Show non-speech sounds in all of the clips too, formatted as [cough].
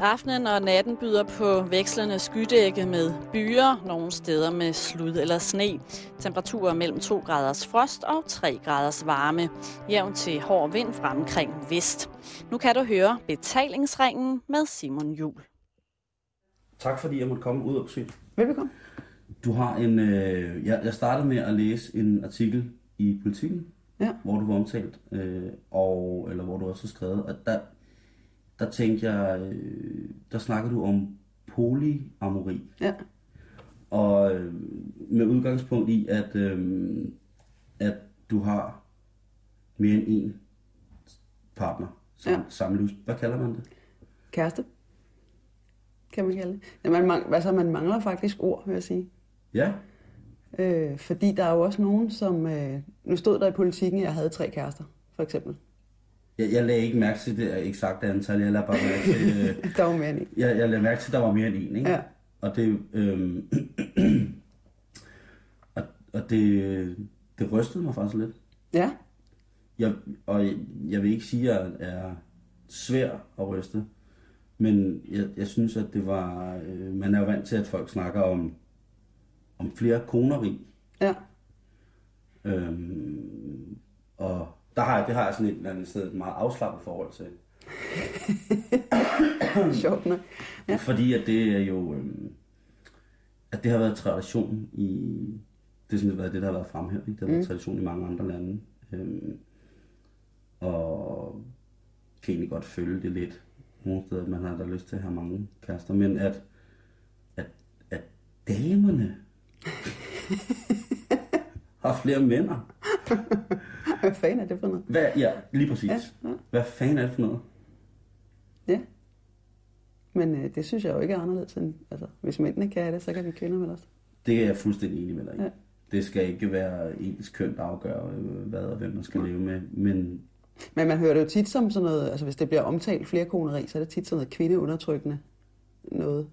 Aftenen og natten byder på vekslende skydække med byer, nogle steder med slud eller sne. Temperaturer mellem 2 graders frost og 3 graders varme. Jævn til hård vind fra omkring vest. Nu kan du høre betalingsringen med Simon Jul. Tak fordi jeg måtte komme ud og besøge. Velbekomme. Du har en, øh, jeg, jeg startede med at læse en artikel i Politiken, Ja. hvor du var omtalt, øh, og, eller hvor du også har skrevet, og der, der tænkte jeg, øh, der snakker du om polyamori, Ja. og øh, med udgangspunkt i, at, øh, at du har mere end en partner, sam, Ja. samme livs. Hvad kalder man det? Kæreste, kan man kalde det. Ja, man, mang- altså, man mangler faktisk ord, vil jeg sige. Ja, Øh, fordi der er jo også nogen, som... Øh, nu stod der i politikken, at jeg havde tre kærester, for eksempel. Jeg, jeg lagde ikke mærke til det eksakte antal, jeg lagde bare mærke til... Øh, [laughs] Der var mere end en. Jeg, jeg lagde mærke til, at der var mere end en, ikke? Ja. Og det, øhm, [clears throat] og, og det, det rystede mig faktisk lidt. Ja, Jeg, og jeg, jeg vil ikke sige, at jeg er svær at ryste, men jeg, jeg synes, at det var... Øh, man er jo vant til, at folk snakker om, om flere koneri. ja. Øhm, og der har jeg, det har jeg sådan et eller andet sted et meget afslappet forhold til. [coughs] Sjovt nok. Ja. Fordi at det er jo, øhm, at det har været tradition i, det sådan været det, der har været fremhævet, det har været tradition i mange andre lande. Øhm, og kan egentlig godt følge det lidt, nogle steder, man har da lyst til at have mange kærester, men at, at, at damerne [laughs] har flere mænd. [laughs] Hvad fanden er det for noget? Hvad, ja, lige præcis. Ja, ja. Hvad fanden er det for noget? Ja. Men øh, det synes jeg jo ikke er anderledes end... Altså, hvis mændene kan det, så kan vi kvinder vel også. Det er jeg fuldstændig enig med dig i. Ja. Det skal ikke være ens køn, der afgør, øh, hvad og hvem man skal leve med. Men Men man hører det jo tit som sådan noget... Altså, hvis det bliver omtalt flere koneri, så er det tit sådan noget kvindeundertrykkende noget.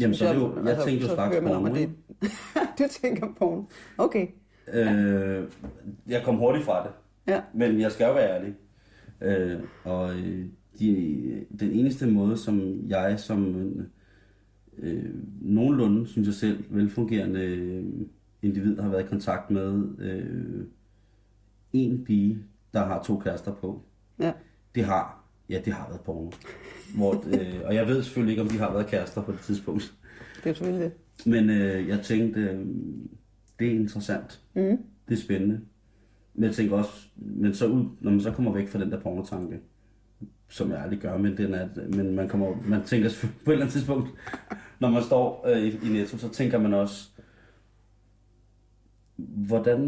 Jamen, så er det jo, jeg altså, tænkte jo straks porno, det... [laughs] du tænker porno. Okay. Øh, jeg kom hurtigt fra det. Ja. Men jeg skal jo være ærlig. Øh, og øh, de, den eneste måde, som jeg som øh, nogenlunde, synes jeg selv, velfungerende øh, individ har været i kontakt med øh, en pige, der har to kærester på, Ja. det har, ja, det har været porno. Hvor, øh, og jeg ved selvfølgelig ikke, om de har været kærester på det tidspunkt. Det er selvfølgelig det. Men øh, jeg tænkte, øh, det er interessant. Mm. Det er spændende. Men jeg tænker også, men så ud, når man så kommer væk fra den der pornotanke, som jeg aldrig gør, men, den er, men man, kommer, man tænker [laughs] på et eller andet tidspunkt, når man står øh, i, i Netto, så tænker man også, hvordan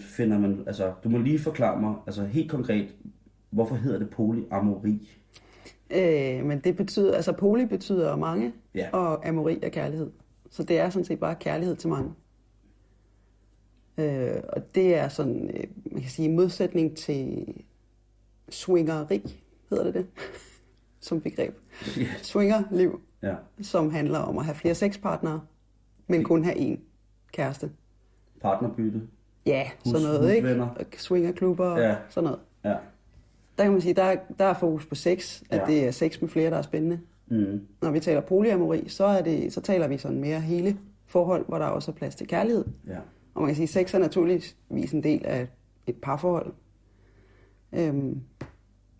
finder man, altså du må lige forklare mig, altså helt konkret, hvorfor hedder det polyamori? Øh, men det betyder, altså poly betyder mange, Ja. og amori er kærlighed. Så det er sådan set bare kærlighed til mange. Øh, og det er sådan, øh, man kan sige, i modsætning til swingeri, hedder det det, [laughs] som begreb. Swingerliv, Ja, som handler om at have flere sexpartnere, men kun have én kæreste. partnerbytte. Ja, Hus- sådan noget, ikke? husvenner. Og Swingerklubber og Ja. sådan noget. Ja. Der kan man sige, der er, der er fokus på sex, at Ja. det er sex med flere, der er spændende. Mm. Når vi taler polyamori, så, er det, så taler vi sådan mere hele forhold, hvor der også er plads til kærlighed. Ja. Og man kan sige, at sex er naturligvis en del af et parforhold. Øhm,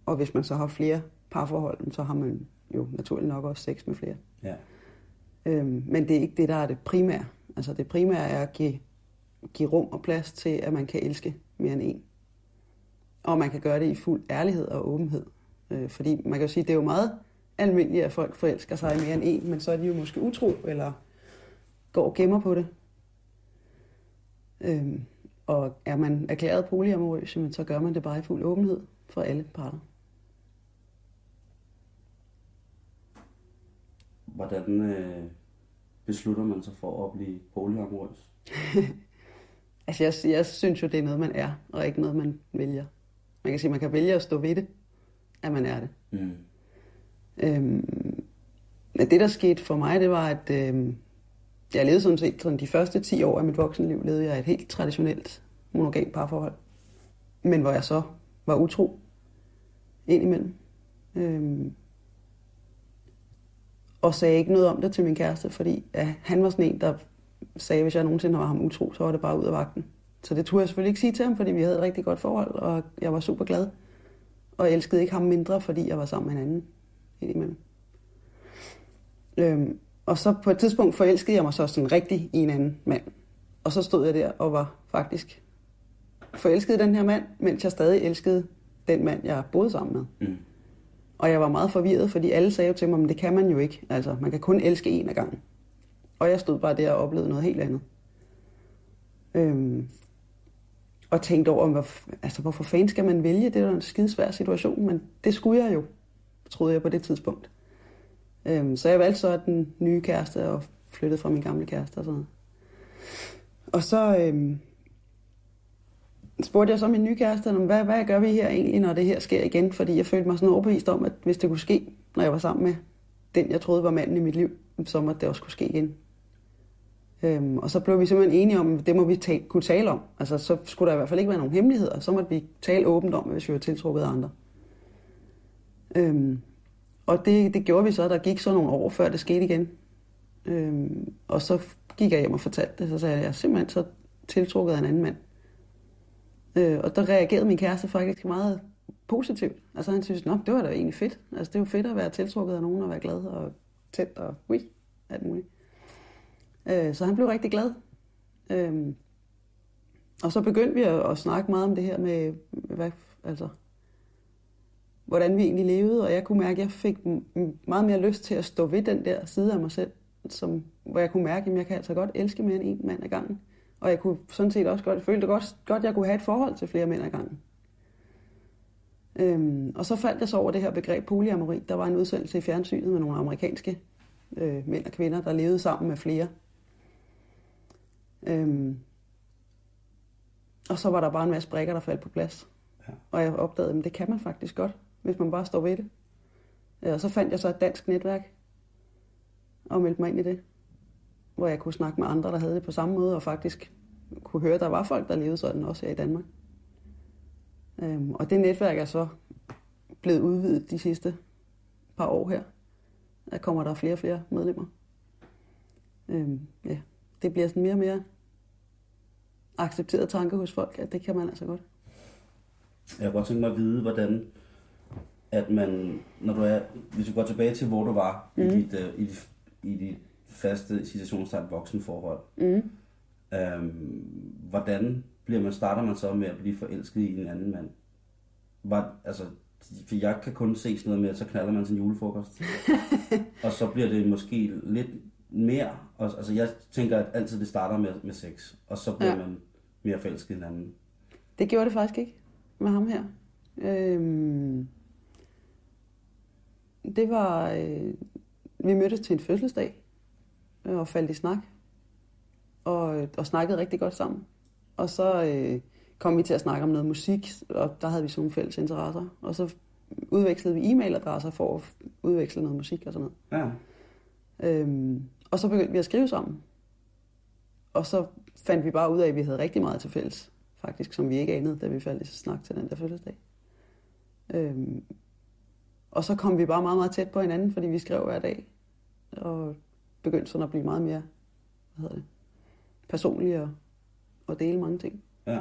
og hvis man så har flere parforhold, så har man jo naturligt nok også sex med flere. Ja. Øhm, men det er ikke det, der er det primære. Altså det primære er at give, give rum og plads til, at man kan elske mere end en. Og man kan gøre det i fuld ærlighed og åbenhed. Øh, fordi man kan jo sige, at det er jo meget almindeligt, at folk forelsker sig i mere end en, men så er de jo måske utro, eller går og gemmer på det. Øhm, og er man erklæret polyamorøs, jamen, så gør man det bare i fuld åbenhed for alle parter. Hvordan øh, beslutter man sig for at blive polyamorøs? [laughs] Altså, jeg, jeg synes jo, det er noget, man er, og ikke noget, man vælger. Man kan sige, man kan vælge at stå ved det, at man er det. Mm. Øhm, men det, der skete for mig, det var, at øhm, jeg levede sådan set sådan de første 10 år af mit voksenliv, levede jeg et helt traditionelt monogamt parforhold. Men hvor jeg så var utro indimellem. Øhm, og sagde ikke noget om det til min kæreste, fordi ja, han var sådan en, der sagde, hvis jeg nogensinde var ham utro, så var det bare ud af vagten. Så det turde jeg selvfølgelig ikke sige til ham, fordi vi havde et rigtig godt forhold, og jeg var super glad. Og jeg elskede ikke ham mindre, fordi jeg var sammen med en anden indimellem. Øhm, og så på et tidspunkt forelskede jeg mig så sådan rigtig i en anden mand. Og så stod jeg der og var faktisk forelsket i den her mand, mens jeg stadig elskede den mand, jeg boede sammen med. Mm. Og jeg var meget forvirret, fordi alle sagde jo til mig, men det kan man jo ikke. Altså, man kan kun elske en af gangen. Og jeg stod bare der og oplevede noget helt andet. Øhm, og tænkte over, hvor, altså, hvorfor fanden skal man vælge? Det er en skidesvær situation, men det skulle jeg jo, troede jeg på det tidspunkt. Øhm, så jeg valgte så den nye kæreste og flyttede fra min gamle kæreste og sådan noget. Og så øhm, spurgte jeg så min nye kæreste, hvad, hvad gør vi her egentlig, når det her sker igen? Fordi jeg følte mig sådan overbevist om, at hvis det kunne ske, når jeg var sammen med den, jeg troede var manden i mit liv, så måtte det også kunne ske igen. Øhm, og så blev vi simpelthen enige om, at det må vi ta- kunne tale om. Altså, så skulle der i hvert fald ikke være nogen hemmeligheder. Så måtte vi tale åbent om, hvis vi var tiltrukket af andre. Øhm, og det, det gjorde vi så. Der gik så nogle år, før det skete igen. Øhm, og så gik jeg hjem og fortalte det. Så sagde jeg, jeg er simpelthen så tiltrukket af en anden mand. Øh, og der reagerede min kæreste faktisk meget positivt. Altså han synes, at det var da egentlig fedt. Altså det er jo fedt at være tiltrukket af nogen og være glad og tæt og ui, alt muligt. Øh, så han blev rigtig glad. Øh, og så begyndte vi at, at snakke meget om det her med, hvad, altså, hvordan vi egentlig levede, og jeg kunne mærke, at jeg fik meget mere lyst til at stå ved den der side af mig selv, som, hvor jeg kunne mærke, at jeg kan altså godt elske mere end en mand ad gangen. Og jeg kunne sådan set også godt, følte godt, godt, at jeg kunne have et forhold til flere mænd ad gangen. Øhm, og så faldt jeg så over det her begreb polyamori. Der var en udsendelse i fjernsynet med nogle amerikanske øh, mænd og kvinder, der levede sammen med flere. Øhm, og så var der bare en masse brækker, der faldt på plads. Ja. Og jeg opdagede, at det kan man faktisk godt, hvis man bare står ved det. Øh, og så fandt jeg så et dansk netværk og meldte mig ind i det hvor jeg kunne snakke med andre, der havde det på samme måde, og faktisk kunne høre, at der var folk, der levede sådan også her i Danmark. Øhm, og det netværk er så blevet udvidet de sidste par år her. Der kommer der flere og flere medlemmer. Øhm, ja, det bliver sådan mere og mere accepteret tanke hos folk, at det kan man altså godt. Jeg kunne godt tænke mig at vide, hvordan at man, når du er, hvis du går tilbage til, hvor du var mm. i, dit, uh, i, dit, i dit faste situationstegn voksenforhold. Mm. Øhm, hvordan bliver man, starter man så med at blive forelsket i en anden mand? Var, altså, for jeg kan kun se sådan noget med, at så knaller man sin julefrokost. [laughs] og så bliver det måske lidt mere. Og, altså jeg tænker, at altid det starter med, med sex, og så bliver ja. man mere forelsket i hinanden. Det gjorde det faktisk ikke med ham her. Øhm, det var, øh, vi mødtes til en fødselsdag, øh, og faldt i snak. Og, og snakkede rigtig godt sammen. Og så øh, kom vi til at snakke om noget musik, og der havde vi sådan nogle fælles interesser. Og så udvekslede vi e-mailadresser for at udveksle noget musik og sådan noget. Ja. Øhm, og så begyndte vi at skrive sammen. Og så fandt vi bare ud af, at vi havde rigtig meget til fælles, faktisk, som vi ikke anede, da vi faldt i snak til den der fødselsdag. Øhm, og så kom vi bare meget, meget tæt på hinanden, fordi vi skrev hver dag. Og begyndte sådan at blive meget mere hvad hedder det, personlig og, og dele mange ting. Ja.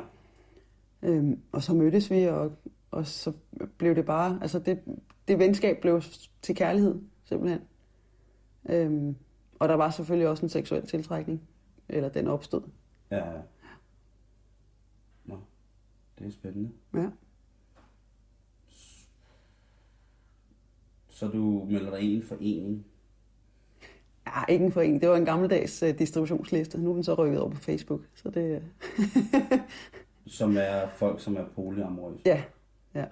Øhm, og så mødtes vi, og, og så blev det bare, altså det, det venskab blev til kærlighed, simpelthen. Øhm, og der var selvfølgelig også en seksuel tiltrækning, eller den opstod. Ja, ja. Nå, det er spændende. Ja. Så du melder dig ind i en forening Ja, ikke en forening. Det var en gammeldags uh, distributionsliste. Nu er den så rykket over på Facebook. Så det, [laughs] som er folk, som er polyamorøse? Ja, ja.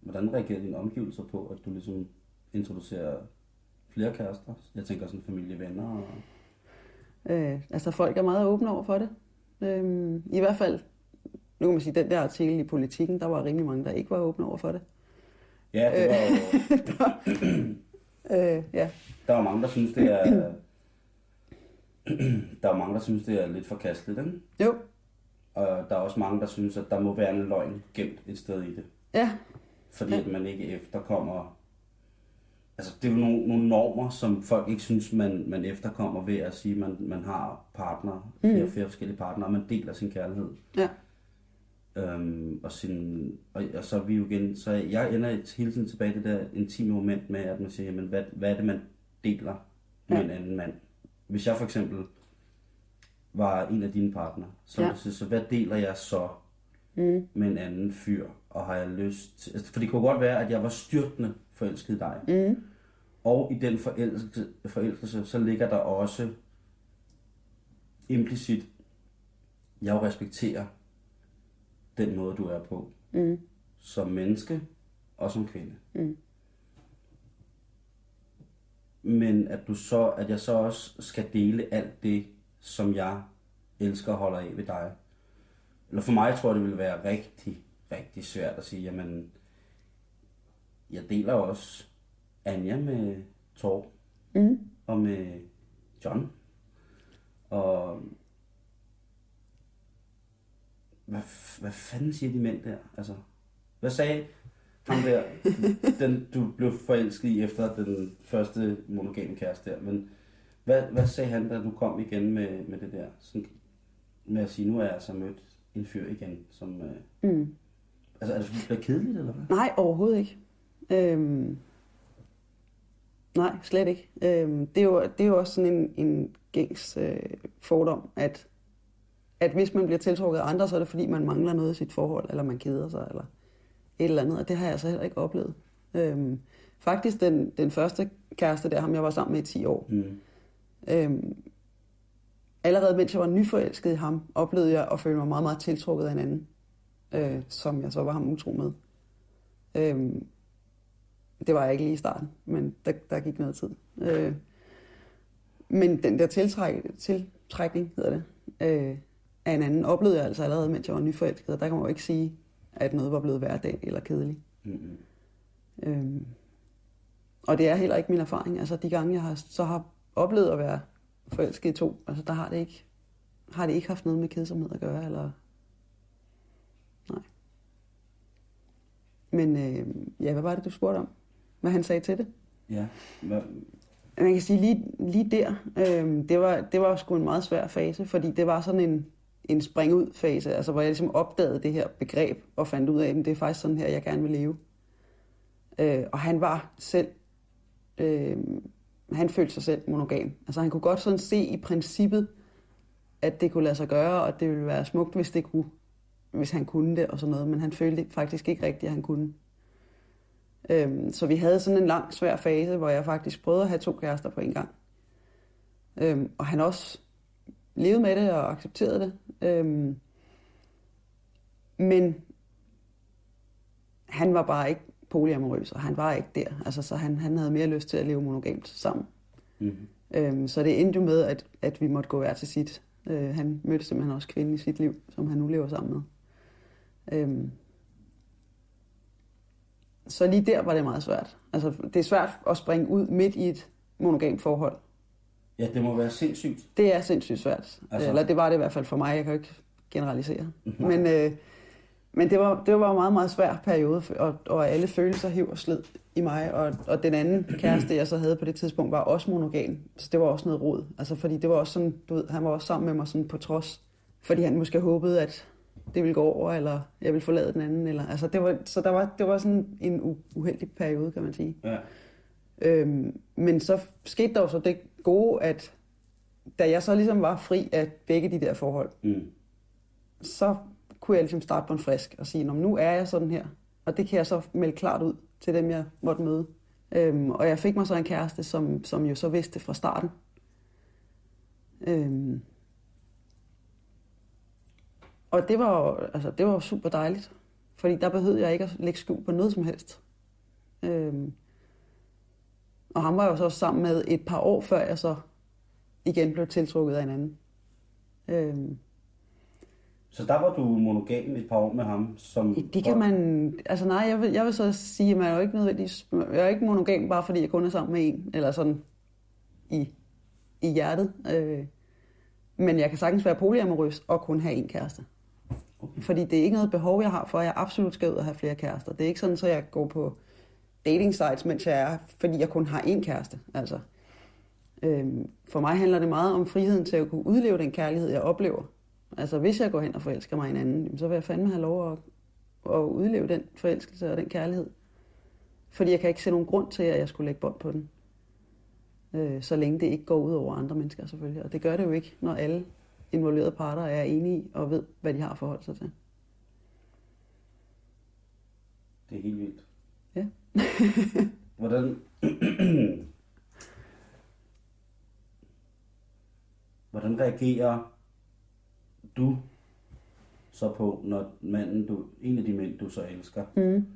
Hvordan reagerer dine omgivelser på, at du ligesom introducerer flere kærester? Jeg tænker sådan familie, venner og... Øh, altså folk er meget åbne over for det. Øh, I hvert fald, nu kan man sige, den der artikel i politikken, der var rimelig mange, der ikke var åbne over for det. Ja, det var jo... øh, [laughs] ja. Der var mange, der synes, det er... [clears throat] der er mange, der synes, det er lidt forkasteligt, ikke? Jo. Og der er også mange, der synes, at der må være en løgn gemt et sted i det. Ja, fordi Ja. at man ikke efterkommer... Altså, det er jo nogle, nogle normer, som folk ikke synes, man, man efterkommer ved at sige, at man, man har partner, flere, flere forskellige partnere, og man deler sin kærlighed. Ja. Øhm, og, sin, og, og, så er vi jo igen, så jeg ender hele tiden tilbage i det der intime moment med, at man siger, jamen, hvad, hvad er det, man deler med Ja. en anden mand? Hvis jeg for eksempel var en af dine partner, så, Ja. så, så hvad deler jeg så Mm. med en anden fyr? Og har jeg lyst til, altså, for det kunne godt være, at jeg var styrtende forelsket i dig. Mm. Og i den forelskelse, forelskelse, så ligger der også implicit, jeg respekterer den måde, du er på. Mm. Som menneske og som kvinde. Mm. Men at du så, at jeg så også skal dele alt det, som jeg elsker og holder af ved dig. Eller for mig tror jeg, det ville være rigtig, rigtig svært at sige, jamen, jeg deler også Anja med Torb Mm. og med John. Og hvad, hvad fanden siger de mænd der? Altså, hvad sagde ham der, den du blev forelsket i efter den første monogame kæreste der, men hvad, hvad sagde han, da du kom igen med, med det der? Sådan, med at sige, nu er jeg altså mødt en fyr igen, som... Øh, Mm. altså, er det fordi, det bliver kedeligt, eller hvad? Nej, overhovedet ikke. Øhm, nej, slet ikke. Øhm, det, er jo, det er jo også sådan en, en gængs øh, fordom, at, at hvis man bliver tiltrukket af andre, så er det fordi, man mangler noget i sit forhold, eller man keder sig, eller et eller andet, og det har jeg altså heller ikke oplevet. Øhm, faktisk den, den første kæreste der, ham jeg var sammen med i 10 år, Mm. Øhm, allerede mens jeg var nyforelsket i ham, oplevede jeg at føle mig meget, meget tiltrukket af en anden, øh, som jeg så var ham utro med. Øhm, det var jeg ikke lige i starten, men der, der gik noget tid. Øh, men den der tiltræk, tiltrækning, hedder det, øh, af en anden, oplevede jeg altså allerede, mens jeg var nyforelsket, og der kan man jo ikke sige, at noget var blevet hverdag eller kedeligt. Mm-hmm. Øhm, og det er heller ikke min erfaring. Altså de gange, jeg har, så har oplevet at være forelsket i to, altså der har det ikke, har det ikke haft noget med kedsomhed at gøre, eller... Nej. Men øh, ja, hvad var det, du spurgte om? Hvad han sagde til det? Ja, hvad, Man kan sige lige, lige der, øh, det, var, det var sgu en meget svær fase, fordi det var sådan en, en spring ud fase, altså hvor jeg ligesom opdagede det her begreb og fandt ud af, at det er faktisk sådan her, jeg gerne vil leve. Øh, og han var selv, øh, han følte sig selv monogam. Altså han kunne godt sådan se i princippet, at det kunne lade sig gøre, og det ville være smukt, hvis, det kunne, hvis han kunne det og sådan noget, men han følte faktisk ikke rigtigt, at han kunne. Øhm, så vi havde sådan en lang, svær fase, hvor jeg faktisk prøvede at have to kærester på en gang. Øhm, og han også levede med det og accepterede det. Øhm, men han var bare ikke polyamorøs, og han var ikke der. Altså, så han, han havde mere lyst til at leve monogamt sammen. mm-hmm. Øhm, så det endte jo med, at, at vi måtte gå hver til sit. Øh, han mødte simpelthen også kvinden i sit liv, som han nu lever sammen med. Øhm, så lige der var det meget svært. Altså, det er svært at springe ud midt i et monogamt forhold. Ja, det må være sindssygt. Det er sindssygt svært. Altså... Eller det var det i hvert fald for mig. Jeg kan jo ikke generalisere. Mhm. Men, øh, men det, var, det var en meget, meget svær periode, og, og alle følelser hiv og slid i mig. Og, og den anden kæreste, jeg så havde på det tidspunkt, var også monogam. Så det var også noget råd. Altså, fordi det var også sådan, du ved, han var også sammen med mig sådan på trods. Fordi han måske håbede, at det ville gå over, eller jeg ville forlade den anden. Eller, altså, det var, så der var, det var sådan en uheldig periode, kan man sige. Ja. Øhm, men så skete der jo så det gode, at da jeg så ligesom var fri af begge de der forhold, Mm. så kunne jeg ligesom starte på en frisk og sige, "Nå, men nu er jeg sådan her. Og det kan jeg så melde klart ud til dem, jeg måtte møde. Øhm, og jeg fik mig så en kæreste, som, som jo så vidste fra starten. Øhm, og det var, altså, det var super dejligt. Fordi der behøvede jeg ikke at lægge skjul på noget som helst. Øhm, og ham var jeg jo så sammen med et par år før jeg så igen blev tiltrukket af en anden. Øhm, Så der var du monogam et par år med ham, som... det kan man... Altså nej, jeg vil, jeg vil så sige, at man er jo ikke nødvendigvis... Jeg er ikke monogam, bare fordi jeg kun er sammen med en. Eller sådan i, i hjertet. Øh, men jeg kan sagtens være polyamorøs og kun have en kæreste. Okay. Fordi det er ikke noget behov, jeg har for, at jeg absolut skal ud og have flere kærester. Det er ikke sådan, at jeg går på dating sites, mens jeg er, fordi jeg kun har én kæreste. Altså, øhm, for mig handler det meget om friheden til at kunne udleve den kærlighed, jeg oplever. Altså, hvis jeg går hen og forelsker mig i en anden, så vil jeg fandme have lov at, at udleve den forelskelse og den kærlighed. Fordi jeg kan ikke se nogen grund til, at jeg skulle lægge bånd på den. Øh, så længe det ikke går ud over andre mennesker selvfølgelig. Og det gør det jo ikke, når alle involverede parter er enige og ved, hvad de har forhold sig til. Det er helt vildt. [laughs] Hvordan... [clears throat] Hvordan reagerer du så på, når manden, du, en af de mænd, du så elsker, Mm.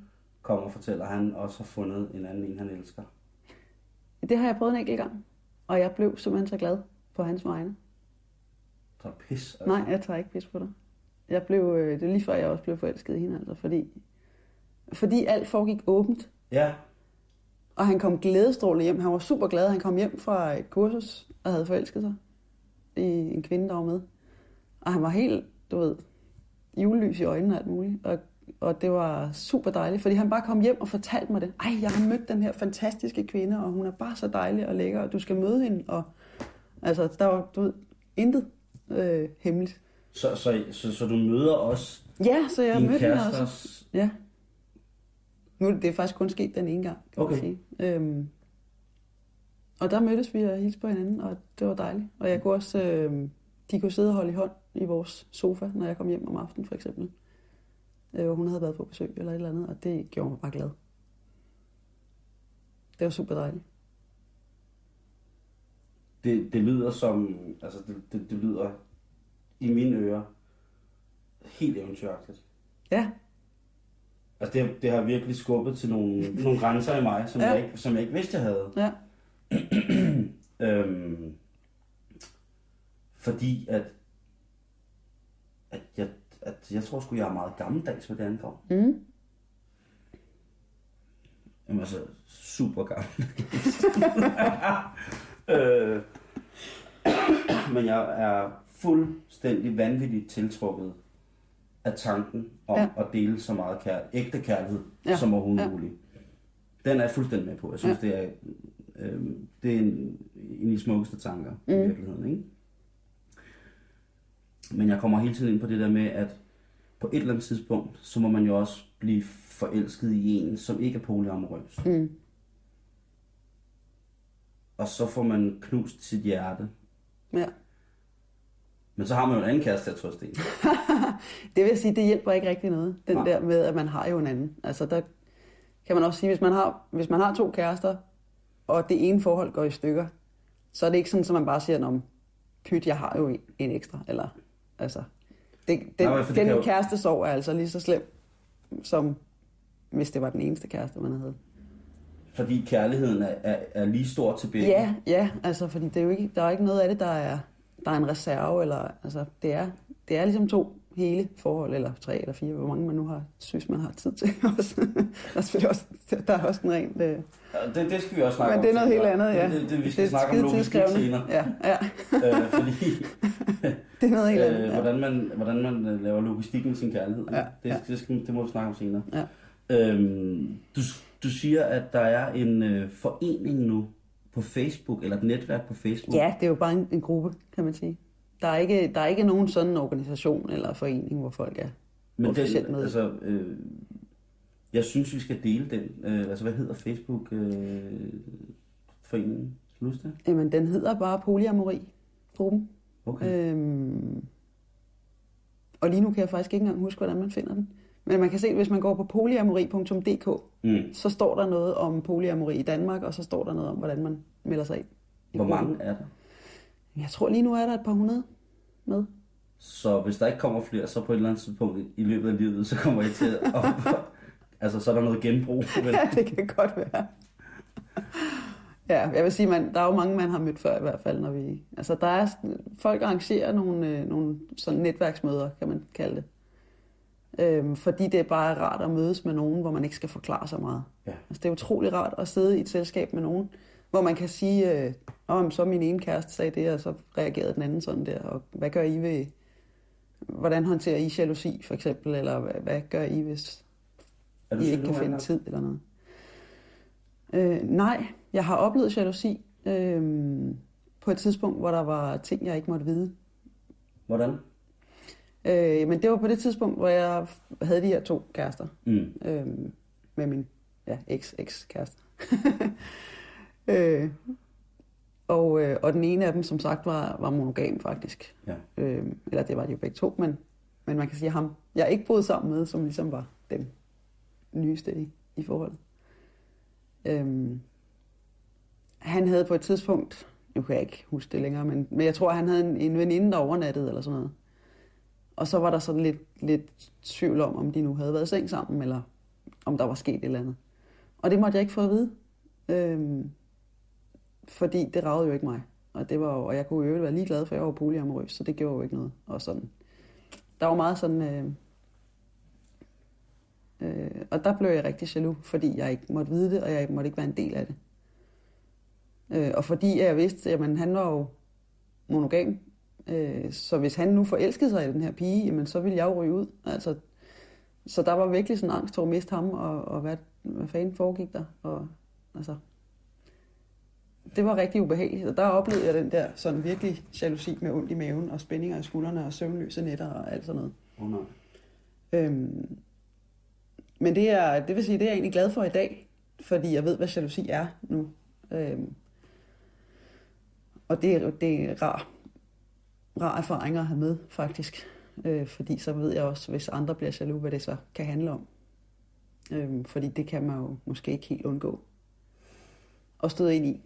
kommer og fortæller, at han også har fundet en anden en, han elsker? Det har jeg prøvet en enkelt gang, og jeg blev simpelthen så glad på hans vegne. Så pis. Altså. Nej, jeg tager ikke pis på dig. Jeg blev, øh, det er lige før, jeg også blev forelsket i hende, altså, fordi, fordi alt foregik åbent. Ja, Og han kom glædestrålende hjem. Han var super glad. Han kom hjem fra et kursus og havde forelsket sig i en kvinde, der var med. Og han var helt, du ved, julelys i øjnene og alt muligt. Og, og det var super dejligt, fordi han bare kom hjem og fortalte mig det. Ej, jeg har mødt den her fantastiske kvinde, og hun er bare så dejlig og lækker, og du skal møde hende. Og, altså, der var, du ved, intet øh, hemmeligt. så, så, så, så du møder også Ja, så jeg din mødte hende også. kæresters... Ja. Nu det er faktisk kun sket den ene gang, kan Okay. man sige. Øhm, og der mødtes vi og hilste på hinanden, og det var dejligt. Og jeg kunne også, øhm, de kunne sidde og holde i hånd i vores sofa, når jeg kom hjem om aftenen for eksempel. Øh, hun havde været på besøg eller et eller andet, og det gjorde mig bare glad. Det var super dejligt. Det, det lyder som... Altså, det, det, det lyder i mine ører helt eventyragtigt. Ja, Altså, det, det har virkelig skubbet til nogle, nogle grænser i mig, som, Ja. jeg ikke, som jeg ikke vidste, jeg havde. ja, [clears throat] Øhm, fordi at, at, jeg, at jeg tror sgu, jeg er meget gammeldags, hvad det angår. mm. Jamen altså, super gammeldags. [laughs] øh, [clears throat] men jeg er fuldstændig vanvittigt tiltrukket af tanken om Ja. at dele så meget kær- ægte kærlighed Ja. som overhovedet Ja. muligt. Den er jeg fuldstændig med på. Jeg synes, Ja. det er, øh, det er en, en af de smukkeste tanker mm. i virkeligheden. Ikke? Men jeg kommer hele tiden ind på det der med, at på et eller andet tidspunkt, så må man jo også blive forelsket i en, som ikke er polyamorøs. Mm. Og så får man knust sit hjerte. ja. Men så har man jo en anden kæreste at trøste en. [laughs] Det vil jeg sige, det hjælper ikke rigtig noget. Den Nej. der med, at man har jo en anden. Altså der kan man også sige, hvis man har, hvis man har to kærester, og det ene forhold går i stykker, så er det ikke sådan, at man bare siger, om pyt, jeg har jo en, en ekstra. Eller, altså, det, den, Nej, det den jo- kæreste sorg er altså lige så slem, som hvis det var den eneste kæreste, man havde. Fordi kærligheden er, er, er lige stor til begge. Ja, ja, altså, fordi det er jo ikke, der er ikke noget af det, der er, der er en reserve, eller, altså, det er, det er ligesom to hele forhold, eller tre eller fire, hvor mange man nu har, synes, man har tid til [laughs] også. der er også, der er også en ren, øh, Ja, Det, det skal vi også snakke men om. det er noget helt andet, ja. Det, det, vi skal det snakke om logistik senere. Ja, ja, øh, fordi [laughs] det er noget helt andet. øh, Ja. hvordan, man, hvordan man øh, laver logistik med sin kærlighed. Ja, det, ja. det, skal, det må vi snakke om senere. Ja. Øhm, du, du siger, at der er en øh, forening nu på Facebook, eller et netværk på Facebook. ja, det er jo bare en, en gruppe, kan man sige. Der er, ikke, der er ikke nogen sådan organisation eller forening, hvor folk er Men officielt med. altså, øh, jeg synes, vi skal dele den. Øh, altså, hvad hedder Facebook øh? Kan du huske det? Jamen, den hedder bare Polyamori-gruppen. Okay. Øhm, og lige nu kan jeg faktisk ikke engang huske, hvordan man finder den. Men man kan se, hvis man går på polyamori.dk, Mm. så står der noget om polyamori i Danmark, og så står der noget om, hvordan man melder sig ind. Hvor mange er der? Jeg tror lige nu er der et par hundrede med. Så hvis der ikke kommer flere, så på et eller andet tidspunkt i- løbet af livet, så kommer jeg til at... [laughs] altså, så er der noget genbrug. Men, Ja, det kan godt være. Ja, jeg vil sige, man, der er jo mange, man har mødt før i hvert fald, når vi... Altså, der er... Folk arrangerer nogle, øh, nogle sådan netværksmøder, kan man kalde det. Øhm, fordi det er bare rart at mødes med nogen, hvor man ikke skal forklare så meget. Ja. Altså, det er utrolig rart at sidde i et selskab med nogen, hvor man kan sige, øh, oh, så min ene kæreste sagde det, og så reagerede den anden sådan der, og hvad gør I ved, hvordan håndterer I jalousi, for eksempel? Eller hvad, hvad gør I, hvis I ikke kan finde tid eller noget? Øh, nej, jeg har oplevet jalousi øh, på et tidspunkt, hvor der var ting, jeg ikke måtte vide. Hvordan? Øh, men det var på det tidspunkt, hvor jeg havde de her to kærester. Mm. øh, med min ja, eks-eks-kæreste. [laughs] øh, og, øh, og den ene af dem, som sagt, var, var monogam faktisk. Ja. Øh, eller det var de jo begge to, men, men man kan sige ham, jeg ikke boet sammen med, som ligesom var den nyeste i, i forholdet. Øh, han havde på et tidspunkt, nu kan jeg ikke huske det længere, men, men jeg tror, han havde en, en veninde, der overnattede eller sådan noget. Og så var der sådan lidt, lidt tvivl om, om de nu havde været i seng sammen, eller om der var sket et eller andet. Og det måtte jeg ikke få at vide. Øhm, fordi det ragede jo ikke mig. Og, det var jo, og jeg kunne jo være ligeglad, for jeg var polyamorøs, så det gjorde jo ikke noget. Og sådan. Der var meget sådan... Øh, øh, og der blev jeg rigtig jaloux, fordi jeg ikke måtte vide det, og jeg måtte ikke være en del af det. Øh, og fordi jeg vidste, at han var jo monogam, øh, så hvis han nu forelskede sig i den her pige, jamen, så ville jeg jo ryge ud. Altså, så der var virkelig sådan angst over at miste ham, og, og hvad, hvad fanden foregik der? Og, altså, det var rigtig ubehageligt, og der oplevede jeg den der sådan virkelig jalousi med ondt i maven, og spændinger i skuldrene, og søvnløse nætter og alt sådan noget. Oh, nej. Øhm, men det er, det vil sige, det er jeg egentlig glad for i dag, fordi jeg ved, hvad jalousi er nu. Øhm, og det er, det er rar, rar erfaring at have med, faktisk. Øh, fordi så ved jeg også, hvis andre bliver jaloux, hvad det så kan handle om. Øhm, fordi det kan man jo måske ikke helt undgå at støde ind i,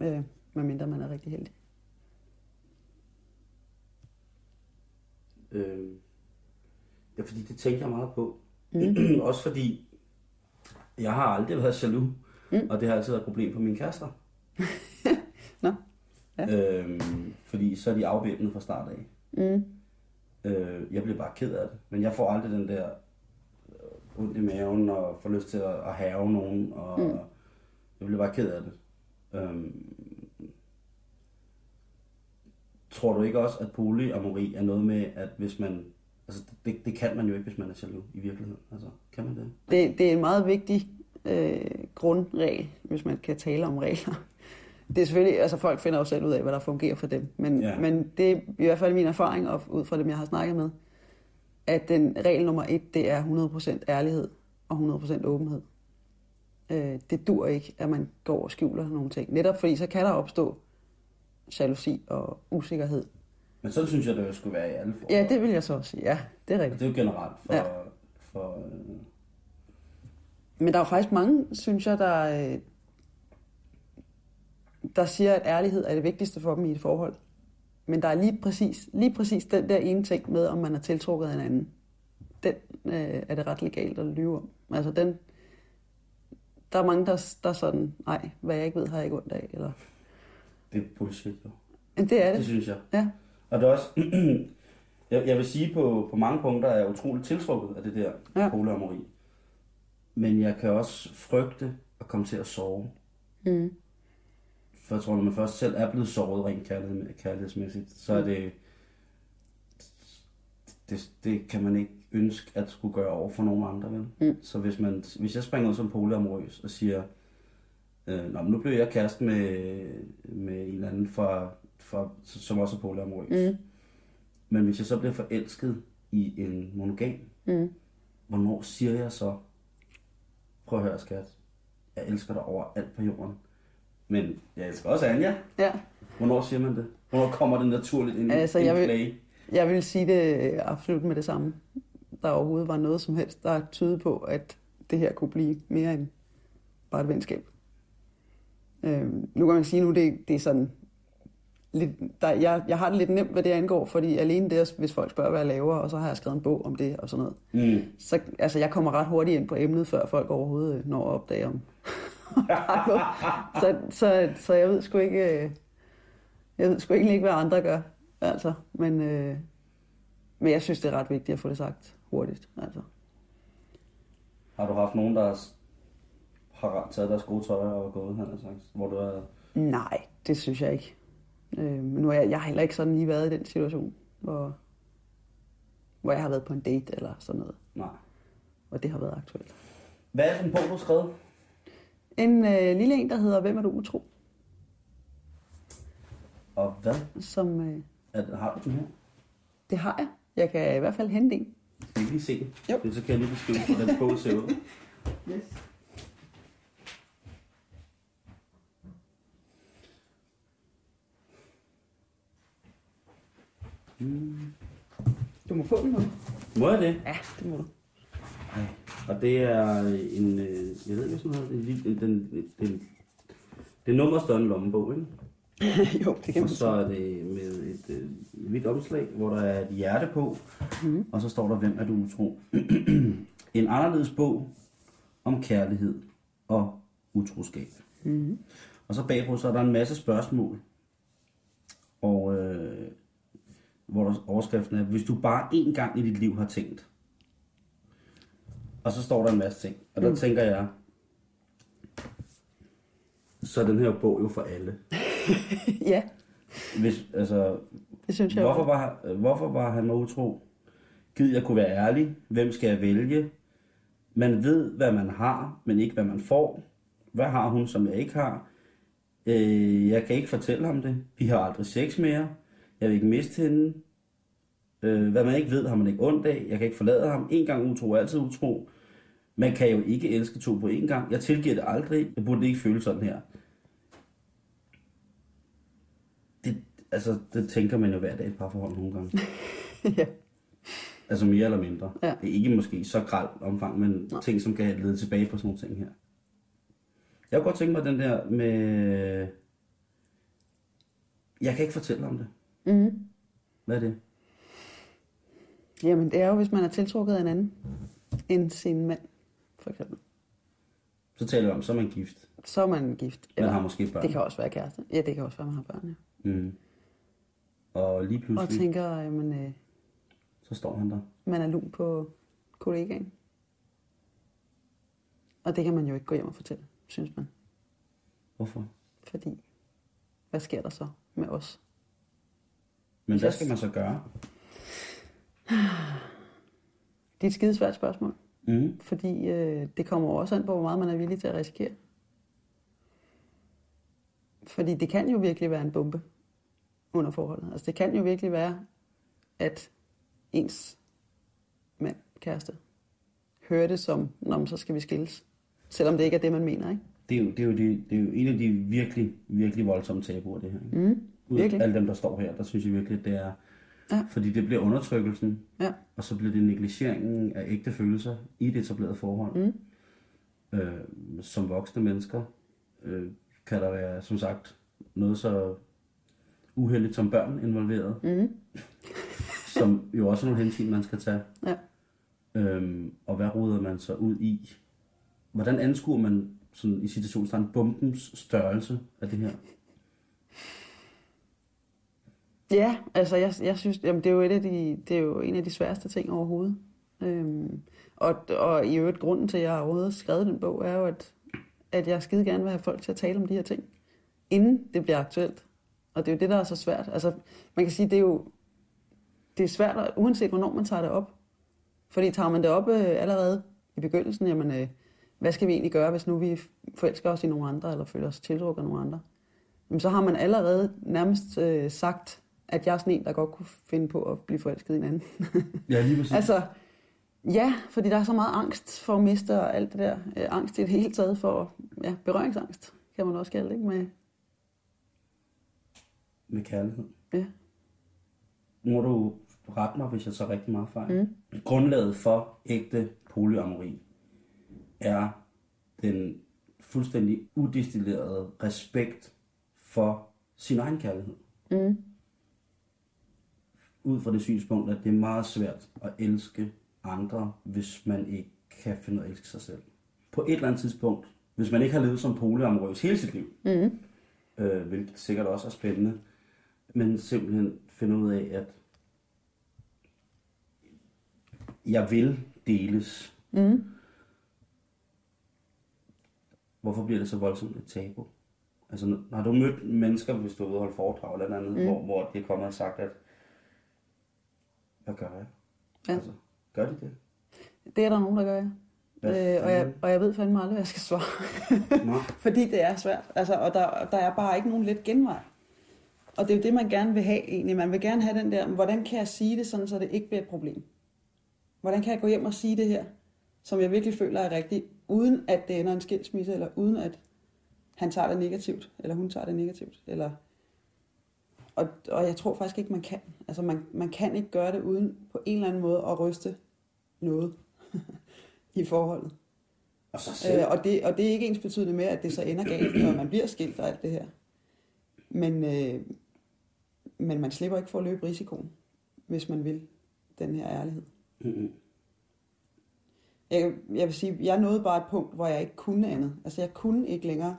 øh, medmindre man er rigtig heldig. Øh, ja, fordi det tænker jeg meget på. Mm. [clears throat] Også fordi, jeg har aldrig været jaloux, mm. og det har altid været et problem for mine kærester. [laughs] Ja. Øhm, fordi så er de afvæbnet fra start af. Mm. Øh, jeg bliver bare ked af det. Men jeg får aldrig den der øh, ondt i maven og får lyst til at, at have nogen. Og mm. Jeg bliver bare ked af det. Øhm, tror du ikke også, at polyamori er noget med, at hvis man... Altså, det, det kan man jo ikke, hvis man er jaloux i virkeligheden. Altså, kan man det? Det, det er en meget vigtig øh, grundregel, hvis man kan tale om regler. Det er selvfølgelig, altså folk finder jo selv ud af, hvad der fungerer for dem. Men, Ja. men det er i hvert fald min erfaring, og ud fra dem, jeg har snakket med, at den regel nummer et, det er 100% ærlighed og 100% åbenhed. Øh, det dur ikke, at man går og skjuler nogle ting. Netop fordi, så kan der opstå jalousi og usikkerhed. Men sådan synes jeg, det jo skulle være i alle forhold. Ja, det vil jeg så også sige. Ja, det er rigtigt. Det er jo generelt for... Ja. for øh, Men der er jo faktisk mange, synes jeg, der, øh, der siger, at ærlighed er det vigtigste for dem i et forhold. Men der er lige præcis, lige præcis den der ene ting med, om man er tiltrukket af en anden. Den øh, er det ret legalt at lyve om. Altså den, der er mange, der, der er sådan, nej, hvad jeg ikke ved, har jeg ikke ondt af. Eller, det er bullshit, jo. det er Det det. synes jeg. Ja. Og det er også... [clears throat] jeg, jeg vil sige, på, på mange punkter er jeg utroligt tiltrukket af det der ja. polyamori. Men jeg kan også frygte at komme til at sove. Mm. For jeg tror, når man først selv er blevet såret rent kærlighed, kærlighedsmæssigt, så er det, det... Det kan man ikke ønske at skulle gøre over for nogen andre, vel? Mm. Så hvis, man, hvis jeg springer ud som polyamorøs og siger, øh, Nå, men nu bliver jeg kæreste med, med en eller anden, fra, fra, som også er polyamorøs. Mm. Men hvis jeg så bliver forelsket i en monogam, Mm. hvornår siger jeg så, prøv at høre skat, jeg elsker dig over alt på jorden, men jeg elsker også Anja. Ja. Hvornår siger man det? Hvornår kommer det naturligt ind, Altså, jeg vil- play? Jeg vil sige det absolut med det samme. Der overhovedet var noget som helst, der tyder på, at det her kunne blive mere end bare et venskab. Øhm, nu kan man sige, nu det, det er sådan lidt, der, jeg, jeg har det lidt nemt, hvad det angår, fordi alene det, hvis folk spørger, hvad jeg laver, og så har jeg skrevet en bog om det og sådan noget. Mm. Så altså, jeg kommer ret hurtigt ind på emnet, før folk overhovedet øh, når at opdage om. [laughs] så, så, så jeg ved sgu ikke, øh, jeg ved sgu ikke, hvad andre gør. Altså, men, øh, men jeg synes, det er ret vigtigt at få det sagt hurtigt. Altså. Har du haft nogen, der har- taget deres gode tøj og gået, har sagt, hvor du er... Nej, det synes jeg ikke. Øh, men nu er jeg, jeg har heller ikke sådan lige været i den situation, hvor, hvor jeg har været på en date eller sådan noget, Nej. og det har været aktuelt. Hvad er det for en bog, du har skrevet? En øh, lille en, der hedder Hvem er du utro? Og hvad? Som, øh, Er, har du den her? det har jeg. Jeg kan i hvert fald hente en. Skal vi lige se den? Jo. Det, så kan jeg lige beskrive, hvordan bog ser ud. Yes. Du må få den nu. Må jeg det? Ja, det må du. Og det er en, øh, jeg ved ikke, sådan noget, en, lille- den, den, det er nummer større end lommebog, ikke? [laughs] jo, det kan Og man så er det med et øh, hvidt omslag, hvor der er et hjerte på, mm. og så står der, hvem er du utro? [clears throat] en anderledes bog om kærlighed og utroskab. Mm. Og så bagpå, så er der en masse spørgsmål, og øh, hvor der overskriften er, hvis du bare én gang i dit liv har tænkt, og så står der en masse ting, og der mm. tænker jeg, så er den her bog jo for alle. [laughs] ja, Hvis, altså, det synes jeg Hvorfor var, hvorfor var han mig utro? Gid jeg kunne være ærlig. Hvem skal jeg vælge? Man ved, hvad man har, men ikke, hvad man får. Hvad har hun, som jeg ikke har? Øh, jeg kan ikke fortælle ham det. Vi har aldrig sex mere. Jeg vil ikke miste hende. Øh, hvad man ikke ved, har man ikke ondt af. Jeg kan ikke forlade ham. En gang utro, altid utro. Man kan jo ikke elske to på én gang. Jeg tilgiver det aldrig. Jeg burde ikke føle sådan her. Det, altså, det tænker man jo hver dag i et parforhold nogle gange. [laughs] ja. Altså mere eller mindre. Ja. Det er ikke måske så gralt omfang, men Nej. ting, som kan lede tilbage på sådan nogle ting her. Jeg kunne godt tænke mig den der med... Jeg kan ikke fortælle om det. Mm. Hvad er det? Jamen, det er jo, hvis man er tiltrukket af en anden end sin mand, for eksempel. Så taler vi om, så er man gift. Så er man gift. Man har måske børn. Det kan også være kæreste. Ja, det kan også være, man har børn, ja. Mm. Og lige Og pludselig, tænker, at man, øh, så står han der. man er lun på kollegaen. Og det kan man jo ikke gå hjem og fortælle, synes man. Hvorfor? Fordi, hvad sker der så med os? Men hvad skal man så gøre? [sighs] Det er et skidesvært spørgsmål. Mm. Fordi øh, det kommer jo også an på, hvor meget man er villig til at risikere. Fordi det kan jo virkelig være en bombe under forholdet. Altså det kan jo virkelig være, at ens mand, kæreste, hører det som, Nå, så skal vi skilles. Selvom det ikke er det, man mener, ikke? Det er, jo, det, er jo de, det er jo en af de virkelig, virkelig voldsomme tabuer, det her. Ikke? Mm, Ud af alle dem, der står her, der synes jeg virkelig, at det er... Ja. Fordi det bliver undertrykkelsen, Ja. og så bliver det negligeringen af ægte følelser i det etablerede forhold. Mm. Øh, som voksne mennesker øh, kan der være, som sagt, noget så uheldigt som børn involveret, Mm. [laughs] som jo også er nogle hensyn, man skal tage. Ja. Øhm, og hvad ruder man så ud i? Hvordan anskuer man sådan i situationstegn bombens størrelse af det her? Ja, altså jeg, jeg synes, jamen det er jo et af de, det er jo en af de sværeste ting overhovedet. Øhm, og, og i øvrigt grunden til, at jeg overhovedet har skrevet den bog, er jo, at, at jeg skide gerne vil have folk til at tale om de her ting, inden det bliver aktuelt. Og det er jo det, der er så svært. Altså, man kan sige, det er jo det er svært, at- uanset hvornår man tager det op. Fordi tager man det op øh, allerede i begyndelsen, jamen, øh, hvad skal vi egentlig gøre, hvis nu vi forelsker os i nogle andre, eller føler os tiltrukket af nogle andre? Jamen, så har man allerede nærmest øh, sagt, at jeg er sådan en, der godt kunne finde på at blive forelsket i en anden. [laughs] Ja, lige præcis. altså, ja, fordi der er så meget angst for at miste og alt det der. Øh, angst i det hele taget for, ja, berøringsangst, kan man også kalde det, ikke? Med, Med kærlighed. ja. Nu må du rette mig, hvis jeg så rigtig meget fejl. Mm. Grundlaget for ægte polyamori er den fuldstændig udestillerede respekt for sin egen kærlighed. Mm. Ud fra det synspunkt, at det er meget svært at elske andre, hvis man ikke kan finde ud af at elske sig selv. På et eller andet tidspunkt, hvis man ikke har levet som polyamorøs hele sit liv, Mm. øh, hvilket sikkert også er spændende, men simpelthen finde ud af, at jeg vil deles. Mm. Hvorfor bliver det så voldsomt et tabu? Altså, har du mødt mennesker, hvis du er ude og holde foredrag eller andet, mm. hvor, hvor de er kommet og sagt, at hvad gør jeg? Ja. Altså, gør de det? Det er der nogen, der gør, ja. Øh, og, jeg, og jeg ved fandme aldrig, hvad jeg skal svare. [laughs] Fordi det er svært. Altså, og der, der er bare ikke nogen let genvej. Og det er jo det, man gerne vil have egentlig. Man vil gerne have den der, hvordan kan jeg sige det, sådan, så det ikke bliver et problem? Hvordan kan jeg gå hjem og sige det her, som jeg virkelig føler er rigtigt, uden at det ender en skilsmisse, eller uden at han tager det negativt, eller hun tager det negativt. Eller... Og, og jeg tror faktisk ikke, man kan. Altså, man, man kan ikke gøre det uden på en eller anden måde at ryste noget [laughs] i forholdet. og så selv. Øh, og, det, og det er ikke ens betydende med, at det så ender galt, og man bliver skilt og alt det her. Men, øh, men man slipper ikke for at løbe risikoen, hvis man vil den her ærlighed. Mm-mm. Jeg, jeg vil sige, jeg nåede bare et punkt, hvor jeg ikke kunne andet. Altså jeg kunne ikke længere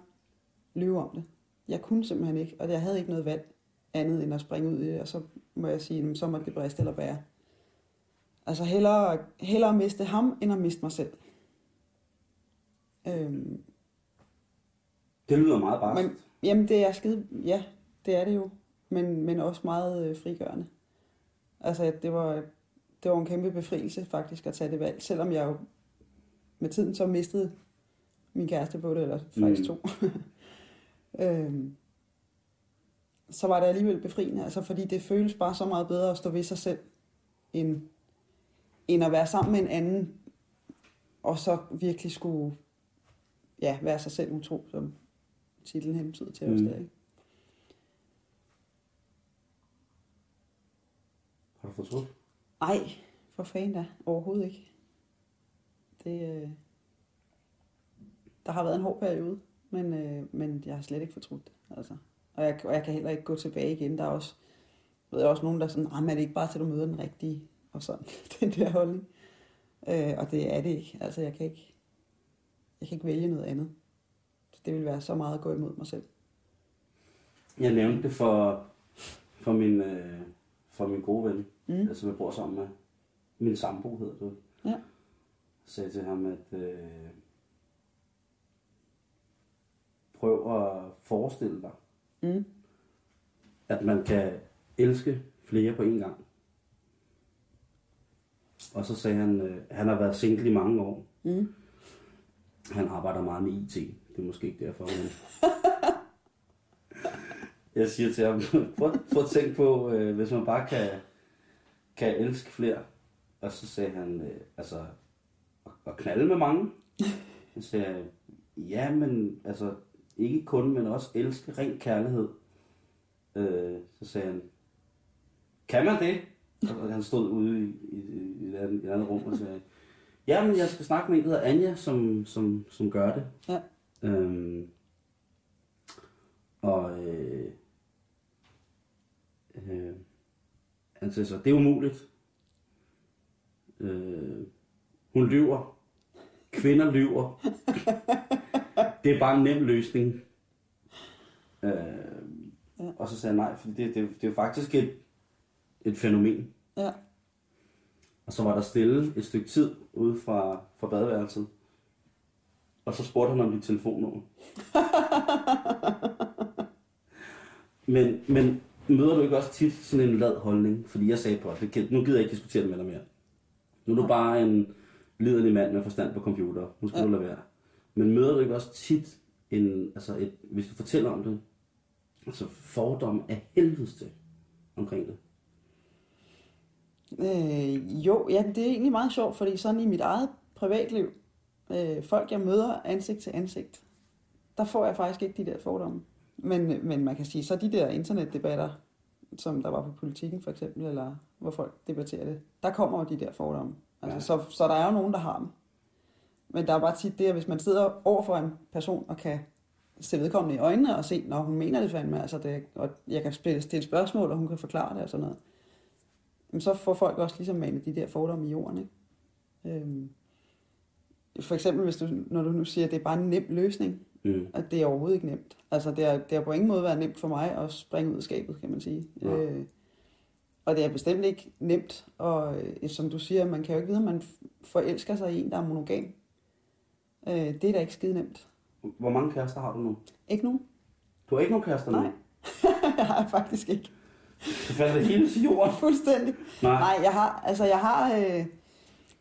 lyve om det. Jeg kunne simpelthen ikke, og jeg havde ikke noget valg andet end at springe ud i det, og så må jeg sige, "Jamen, så må det briste eller bære. Altså hellere, hellere miste ham, end at miste mig selv. Øhm, Det lyder meget barsk. Men, jamen, det er skide... Ja, det er det jo. Men, men også meget øh, frigørende. Altså, det var, det var en kæmpe befrielse faktisk at tage det valg. Selvom jeg jo med tiden så mistede min kæreste på det, eller faktisk Mm. to. [laughs] øhm, så var det alligevel befriende, altså fordi det føles bare så meget bedre at stå ved sig selv, end, end at være sammen med en anden, og så virkelig skulle ja, være sig selv utro, som titlen hentyder til os Mm. der, ikke? Har du fortrudt? Ej, for fanden da. Overhovedet ikke. Det, øh... Der har været en hård periode, men, øh, men jeg har slet ikke fortrudt det. Altså. Og, jeg, og jeg kan heller ikke gå tilbage igen. Der er også, ved jeg, også nogen, der er sådan, "Ah, men er det ikke bare til, du møder den rigtige? Og sådan, [laughs] den der holdning. Øh, og det er det ikke. Altså, jeg kan ikke, jeg kan ikke vælge noget andet. Det vil være så meget at gå imod mig selv. Jeg nævnte det for, for, min, øh, for min gode ven, Mm. som jeg bor sammen med. Min sambo hedder det. Ja. Jeg sagde til ham, at øh, prøv at forestille dig, Mm. at man kan elske flere på en gang. Og så sagde han, øh, han har været single i mange år. Mm. Han arbejder meget med IT. Det er måske ikke derfor, men... [laughs] Jeg siger til ham, [laughs] prøv, prøv at tænke på, øh, hvis man bare kan, kan elske flere. Og så sagde han, øh, altså, at, at knalde med mange. [laughs] Så sagde jeg, ja, men altså, ikke kun, men også elske ren kærlighed. Øh, så sagde han, kan man det? Og han stod ude i, i, i, et, andet, i et andet rum og sagde, ja, men jeg skal snakke med en, der hedder Anja, som, som, som gør det. Ja. Øhm, og øh, øh, han siger så, det er umuligt. Øh, hun lyver. Kvinder lyver. [laughs] det er bare en nem løsning. Øh, Ja. Og så sagde jeg nej, for det, det, det er jo faktisk et, et fænomen. Ja. Og så var der stille et stykke tid ude fra, fra badeværelset. Og så spurgte han om dit telefonnummer. [laughs] men, men møder du ikke også tit sådan en lad holdning? Fordi jeg sagde på, at nu gider jeg ikke diskutere det med dig mere. Nu er du bare en liderlig mand med forstand på computer. Nu skal ja. du lade være. Men møder du ikke også tit en, altså et, hvis du fortæller om det, altså fordom af helvedes til omkring det? Øh, jo, ja, det er egentlig meget sjovt, fordi sådan i mit eget privatliv, øh, folk jeg møder ansigt til ansigt, der får jeg faktisk ikke de der fordomme. Men, men man kan sige, så de der internetdebatter, som der var på politikken for eksempel, eller hvor folk debatterer det, der kommer jo de der fordomme. Altså, Ja. så, så der er jo nogen, der har dem. Men der er bare tit det, at hvis man sidder over for en person og kan se vedkommende i øjnene og se, når hun mener det fandme, altså det, og jeg kan spille, stille spørgsmål, og hun kan forklare det og sådan noget, jamen så får folk også ligesom manet de der fordomme i jorden. Ikke? Øhm, for eksempel, hvis du, når du nu siger, at det er bare en nem løsning, Mm. at det er overhovedet ikke nemt. Altså, det har, det har på ingen måde været nemt for mig at springe ud af skabet, kan man sige. Ja. Øh, og det er bestemt ikke nemt, og øh, som du siger, man kan jo ikke vide, om man forelsker sig i en, der er monogam. Øh, det er da ikke skide nemt. Hvor mange kærester har du nu? Ikke nu? Du har ikke nogen kærester nu? Nej. [laughs] jeg har faktisk ikke. Så falder hele til jorden. [laughs] Fuldstændig. Nej. Nej, jeg har, altså jeg har, øh,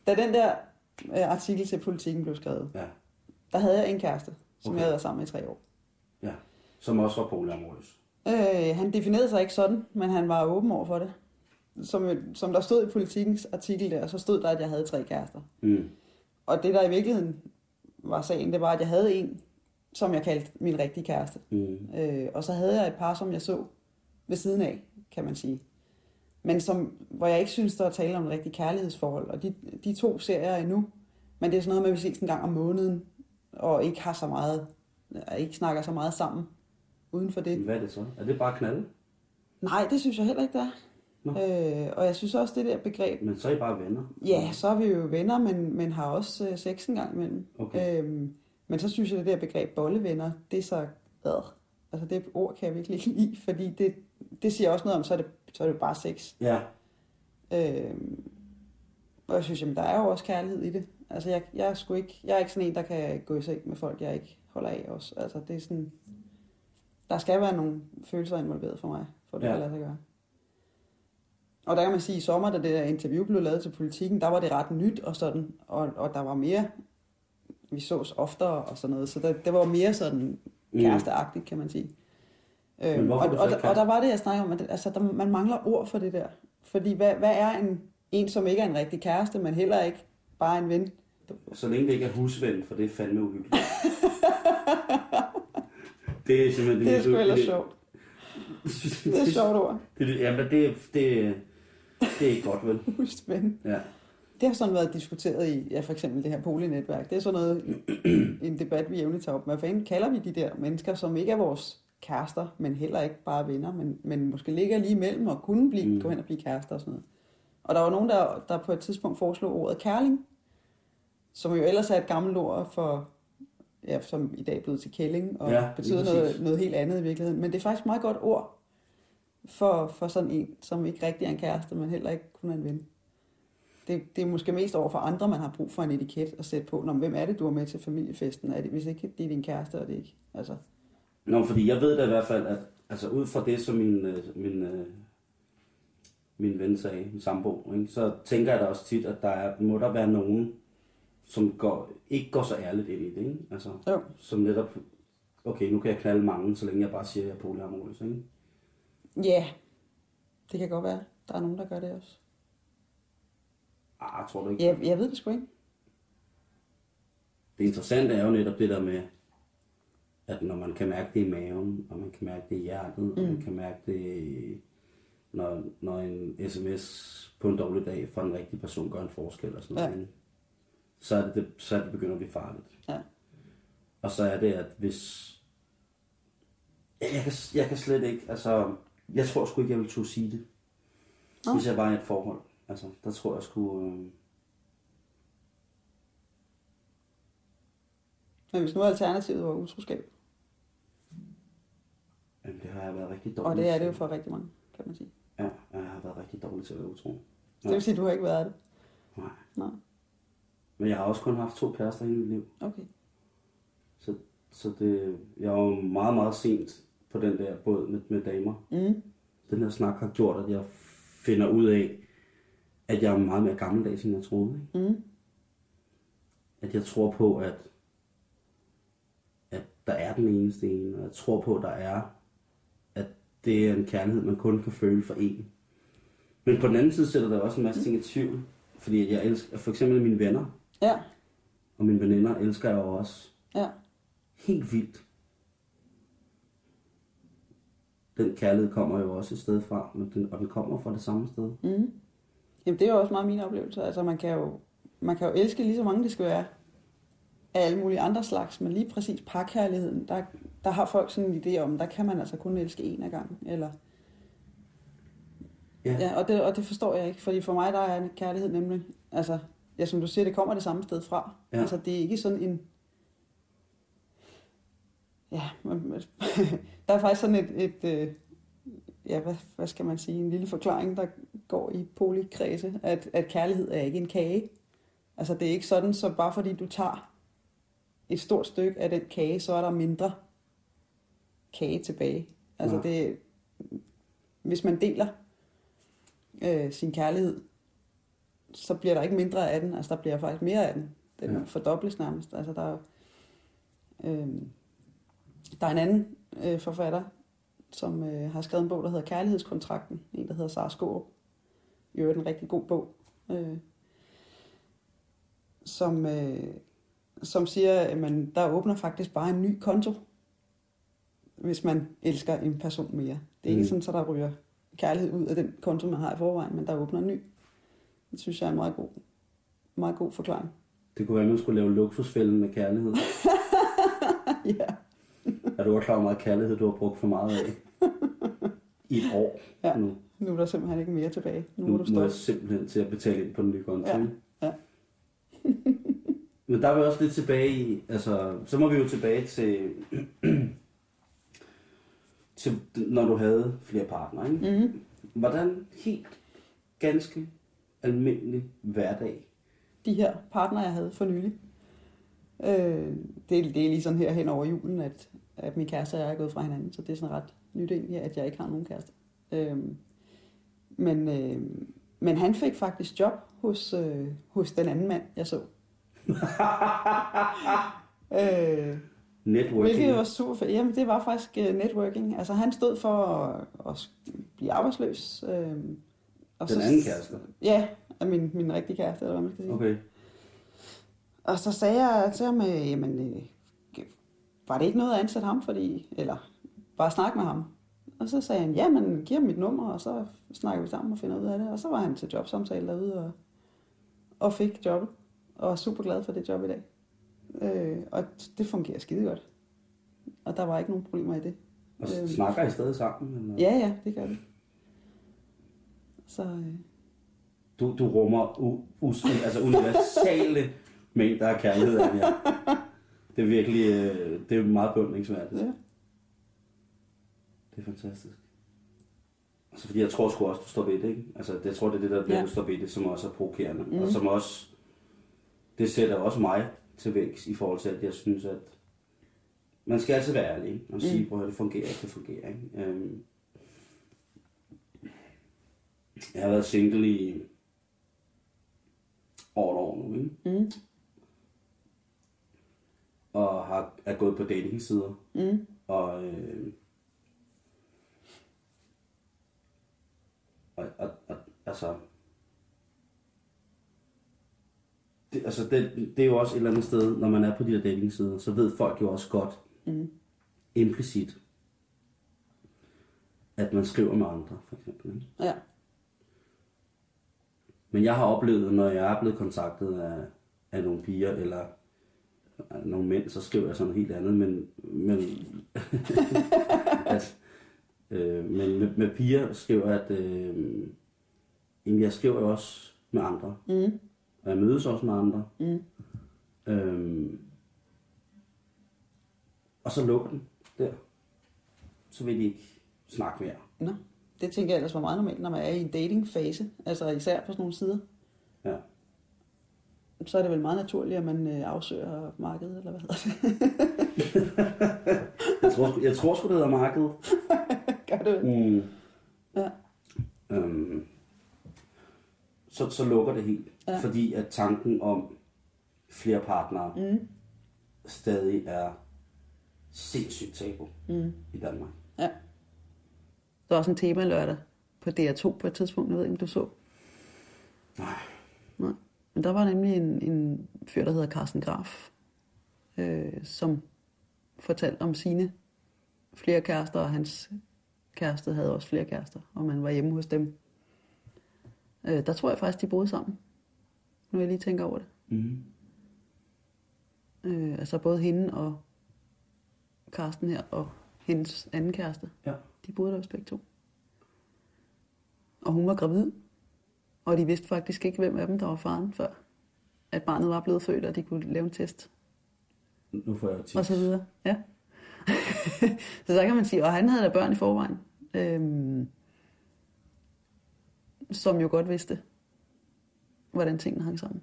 da den der øh, artikel til politikken blev skrevet, Ja, der havde jeg en kæreste, som Okay. jeg havde været sammen med i tre år. ja. Som også var polyamorøs. Øh, han definerede sig ikke sådan, men han var åben over for det. Som, som der stod i politikens artikel der, så stod der, at jeg havde tre kærester. Mm. Og det, der i virkeligheden var sagen, det var, at jeg havde en, som jeg kaldte min rigtige kæreste. Mm. Øh, og så havde jeg et par, som jeg så ved siden af, kan man sige. Men som, hvor jeg ikke synes, der er tale om et rigtigt kærlighedsforhold. Og de, de to ser jeg endnu. Men det er sådan noget med, at vi ses en gang om måneden, og ikke har så meget, ikke snakker så meget sammen uden for det. Hvad er det så? Er det bare knalde? Nej, det synes jeg heller ikke, der Nå. Øh, og jeg synes også, det der begreb, Men så er I bare venner? ja, så er vi jo venner, men, men har også øh, sex en gang imellem. Okay. Øhm, men så synes jeg, det der begreb bollevenner, det er så... Øh, altså det ord kan jeg virkelig ikke lide, fordi det, det siger også noget om, så er det, så er det bare sex. Ja. Øhm, og jeg synes, jamen, der er jo også kærlighed i det. Altså jeg, jeg, er sgu ikke, jeg er ikke sådan en, der kan gå i seng med folk, jeg ikke holder af også. Altså det er sådan... Der skal være nogle følelser involveret for mig, for det ja. kan lade sig gøre. Og der kan man sige, at i sommer, da det der interview blev lavet til politikken, der var det ret nyt og sådan, og, og der var mere, vi sås oftere og sådan noget, så der, det var mere sådan kæresteagtigt, kan man sige. Øhm, og, er så og, ikke og, der var det, jeg snakker om, at det, altså, der, man mangler ord for det der. Fordi hvad, hvad er en, en, som ikke er en rigtig kæreste, men heller ikke bare en ven? Så længe det ikke er husven, for det er fandme uhyggeligt. [laughs] det er simpelthen Det er mest sgu ellers sjovt. Det er et sjovt ord. [laughs] Det, det, jamen, det, det, det er ikke godt, vel? Husk ven. Ja. Det har sådan været diskuteret i, ja, for eksempel det her polinetværk. Det er sådan noget, en debat, vi jævnligt tager op. Hvad fanden kalder vi de der mennesker, som ikke er vores kærester, men heller ikke bare venner, men, men måske ligger lige imellem og kunne blive, Mm. gå hen og blive kærester og sådan noget. Og der var nogen, der, der på et tidspunkt foreslog ordet kærling, som jo ellers er et gammelt ord for, ja, som i dag er blevet til kælling, og Ja, betyder noget, noget helt andet i virkeligheden. Men det er faktisk et meget godt ord for, for sådan en, som ikke rigtig er en kæreste, men heller ikke kun er en ven. Det, det er måske mest over for andre, man har brug for en etiket at sætte på. Nå, hvem er det, du er med til familiefesten? Er det, hvis ikke det er din kæreste, og det ikke. Altså, Nå, fordi jeg ved da i hvert fald, at altså, ud fra det, som min, øh, min, øh, min ven sagde, min sambo, ikke, så tænker jeg da også tit, at der er, må der være nogen, som går, ikke går så ærligt ind i det. Ikke? Altså, jo. som netop, okay, nu kan jeg knalde mange, så længe jeg bare siger, at jeg er polyamorøs. Ikke? Ja, det kan godt være. Der er nogen, der gør det også. Ah, tror du ikke? Jeg, jeg ved det sgu ikke. Det interessante er jo netop det der med, at når man kan mærke det i maven, og man kan mærke det i hjertet, mm. og man kan mærke det, når, når en sms på en dårlig dag fra en rigtig person gør en forskel og sådan Ja. noget, så er det, det, så er det begyndt at blive farligt. Ja. Og så er det, at hvis... Jeg, kan, jeg kan slet ikke, altså... Jeg tror sgu ikke, jeg vil turde sige det. Nå. Hvis jeg var i et forhold. Altså, der tror jeg sgu... Øh, Men hvis nu alternativet var utroskab, jamen, det har jeg været rigtig dårlig og det er det jo for rigtig mange, kan man sige. Ja, jeg har været rigtig dårlig til at være utro. Det vil sige, at du har ikke været det. Nej. Nej, Men jeg har også kun haft to kærester i mit liv. okay. Så, så det, jeg var meget, meget sent på den der båd med, med damer. Mm. Den her snak har gjort, at jeg finder ud af, at jeg er meget mere gammeldags, end jeg troede. Ikke? Mm. At jeg tror på, at, at der er den eneste ene, og jeg tror på, at der er, at det er en kærlighed, man kun kan føle for en. Men på den anden side sætter der også en masse ting i tvivl, fordi jeg elsker, for eksempel mine venner Ja, og mine veninder elsker jeg jo også ja. helt vildt. Den kærlighed kommer jo også et sted fra, men den, og den kommer fra det samme sted. Mm. Jamen, det er jo også meget min oplevelse. Altså, man kan jo, man kan jo elske lige så mange, det skal være af alle mulige andre slags, men lige præcis parkærligheden, der, der har folk sådan en idé om, der kan man altså kun elske en af gangen, eller... Ja. Ja, og det, og det forstår jeg ikke, fordi for mig der er en kærlighed nemlig, altså, ja, som du siger, det kommer det samme sted fra. Ja. Altså, det er ikke sådan en... Ja, [laughs] der er faktisk sådan et, et øh, ja, hvad, hvad skal man sige, en lille forklaring, der går i polikredse, at, at kærlighed er ikke en kage. Altså, det er ikke sådan, så bare fordi du tager et stort stykke af den kage, så er der mindre kage tilbage. Altså, Nej. det, hvis man deler øh, sin kærlighed, så bliver der ikke mindre af den. Altså, der bliver faktisk mere af den. Den Ja. ja. fordobles nærmest. Altså, der, er, øh, der er en anden øh, forfatter, som øh, har skrevet en bog, der hedder Kærlighedskontrakten. En, der hedder Sara Skårup. Øvrigt en rigtig god bog. Øh, som, øh, som siger, at man, der åbner faktisk bare en ny konto, hvis man elsker en person mere. Det er ikke Mm. sådan, så der ryger kærlighed ud af den konto, man har i forvejen, men der åbner en ny. Det synes jeg er en meget god, meget god forklaring. Det kunne være, at man skulle lave luksusfælden med kærlighed. [laughs] ja. Er du også klar, hvor meget kærlighed du har brugt for meget af? I et år [laughs] Ja. nu. Nu er der simpelthen ikke mere tilbage. Nu Nu må du må jeg stoppe. simpelthen til at betale ind på den nye konto. Ja, ja. [laughs] Men der er vi også lidt tilbage i, altså, så må vi jo tilbage til, [clears throat] til når du havde flere partnere, ikke? Mm-hmm. Hvordan helt ganske almindelig hverdag? De her partner, jeg havde for nylig. Øh, det, er, det er lige sådan her hen over julen, at, at min kæreste og jeg er gået fra hinanden, så det er sådan ret nyt egentlig, at jeg ikke har nogen kæreste. Øh, men, øh, men han fik faktisk job hos, øh, hos den anden mand, jeg så. [laughs] øh, Networking. Hvilket var super fedt. Jamen, det var faktisk uh, networking. Altså, han stod for at, at blive arbejdsløs. Øh, og Den anden kæreste? Ja, af min, min rigtige kæreste, eller hvad man skal sige. Okay. Og så sagde jeg til ham, øh, jamen, øh, var det ikke noget at ansætte ham, fordi, eller bare snakke med ham? Og så sagde han, ja, men giv ham mit nummer, og så snakker vi sammen og finder ud af det. Og så var han til jobsamtale derude og, og fik jobbet, og var super glad for det job i dag. Øh, og det fungerer skide godt. Og der var ikke nogen problemer i det. Og Øhm. snakker I stadig sammen? Eller? Ja, ja, det gør vi. Så øh, Du, du rummer u, us, altså universale mængder af kærlighed, Anja. [laughs] Det er virkelig, øh, det er meget beundringsværdigt. ja. Det er fantastisk. Altså, fordi jeg tror sgu også, du står ved det, ikke? Altså, jeg tror, det er det, der bliver, Ja. du står ved det, som også er provokerende. Mm. Og som også, det sætter også mig til vækst i forhold til, at jeg synes, at man skal altid være ærlig, ikke? Og sige, Mm. prøv det fungerer ikke, det fungerer ikke. Øhm, jeg har været single i over et år nu, ikke? Mm, Og har, er gået på datingsider. mm, Og, øh, og, og, og altså, det, altså det, det er jo også et eller andet sted, når man er på de her datingsider, så ved folk jo også godt, mm, implicit, at man skriver med andre, for eksempel. Ikke? ja. Men jeg har oplevet, når jeg er blevet kontaktet af, af nogle piger, eller nogle mænd, så skriver jeg sådan noget helt andet, men, men, [laughs] at, øh, men med, med piger skriver jeg, at øh, jamen, jeg skriver jo også med andre, Mm, og jeg mødes også med andre. mm, Øh, og så lukker den der. Så vil de ikke snakke mere. Nå, det tænker jeg ellers var meget normalt, når man er i en datingfase, altså især på sådan nogle sider. Ja. Så er det vel meget naturligt, at man øh, afsøger markedet, eller hvad hedder det? [laughs] Jeg tror, jeg tror sgu, det hedder markedet. [laughs] Gør det vel? Mm. Ja. Øhm, så, så lukker det helt. Ja. Fordi at tanken om flere partnere Mm, stadig er sindssygt tabu mm, i Danmark. ja. Der var også en tema lørdag på DR2 på et tidspunkt, jeg ved ikke, om du så. Nej. Nej. Men der var nemlig en, en fyr, der hedder Carsten Graf, øh, som fortalte om sine flere kærester, og hans kæreste havde også flere kærester, og man var hjemme hos dem. Øh, der tror jeg faktisk, de boede sammen, nu jeg lige tænker over det. Mm. Øh, altså både hende og Karsten her, og hendes anden kæreste. Ja. De boede der også begge to. Og hun var gravid. Og de vidste faktisk ikke, hvem af dem, der var faren, før at barnet var blevet født, og de kunne lave en test. Nu får jeg tips. Og så videre. Ja. [laughs] så der kan man sige, og han havde da børn i forvejen. Øhm, som jo godt vidste, hvordan tingene hang sammen.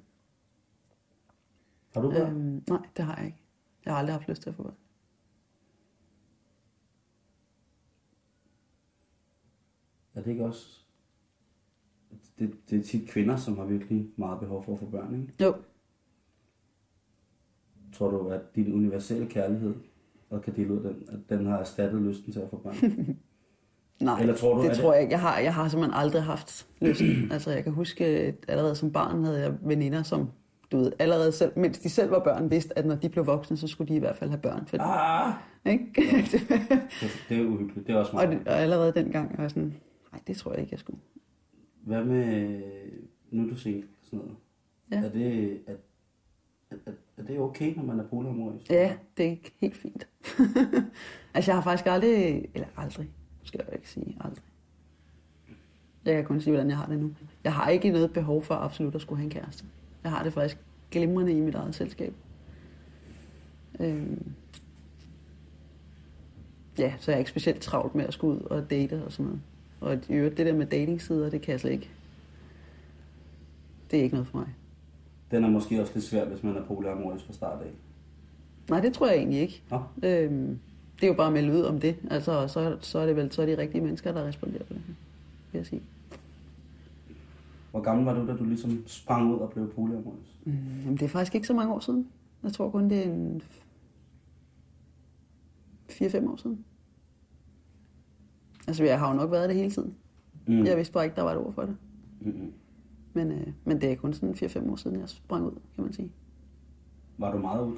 Har du børn? Øhm, nej, det har jeg ikke. Jeg har aldrig haft lyst til at få børn. er det ikke også... Det, det er tit kvinder, som har virkelig meget behov for at få børn, ikke? Jo, Tror du, at din universelle kærlighed, og kan dele ud den, at den har erstattet lysten til at få børn? [laughs] nej, Eller tror du, det at- tror jeg ikke. Jeg har, jeg har simpelthen aldrig haft lysten. [clears throat] altså, jeg kan huske, at allerede som barn havde jeg veninder, som du ved, allerede selv, mens de selv var børn, vidste, at når de blev voksne, så skulle de i hvert fald have børn. For, ah! ikke? [laughs] Det, det er uhyggeligt. Det er også og, meget. det- og allerede dengang var jeg sådan, nej, det tror jeg ikke, jeg skulle. Hvad med... Nu er du single og sådan noget. Ja. Er det, er, er, er, det okay, når man er polyamorisk? Ja, det er ikke helt fint. [laughs] altså, jeg har faktisk aldrig, eller aldrig, skal jeg ikke sige aldrig. Jeg kan kun sige, hvordan jeg har det nu. Jeg har ikke noget behov for absolut at skulle have en kæreste. Jeg har det faktisk glimrende i mit eget selskab. Øhm. Ja, så jeg er ikke specielt travlt med at skulle ud og date og sådan noget. Og i øvrigt, det der med datingsider, det kan jeg slet ikke. Det er ikke noget for mig. Den er måske også lidt svær, hvis man er polyamorisk fra start af. Nej, det tror jeg egentlig ikke. Nå, Øhm, det er jo bare at melde ud om det. Altså, og så, så er det vel så er de rigtige mennesker, der responderer på det, vil jeg sige. hvor gammel var du, da du ligesom sprang ud og blev polyamorisk? Mm, jamen, det er faktisk ikke så mange år siden. Jeg tror kun, det er en 4-5 år siden. Altså, jeg har jo nok været det hele tiden. Mm. Jeg vidste bare ikke, der var et ord for det. Mm-hmm. Men, øh, men det er kun sådan 4-5 år siden, jeg sprang ud, kan man sige. Var du meget ud?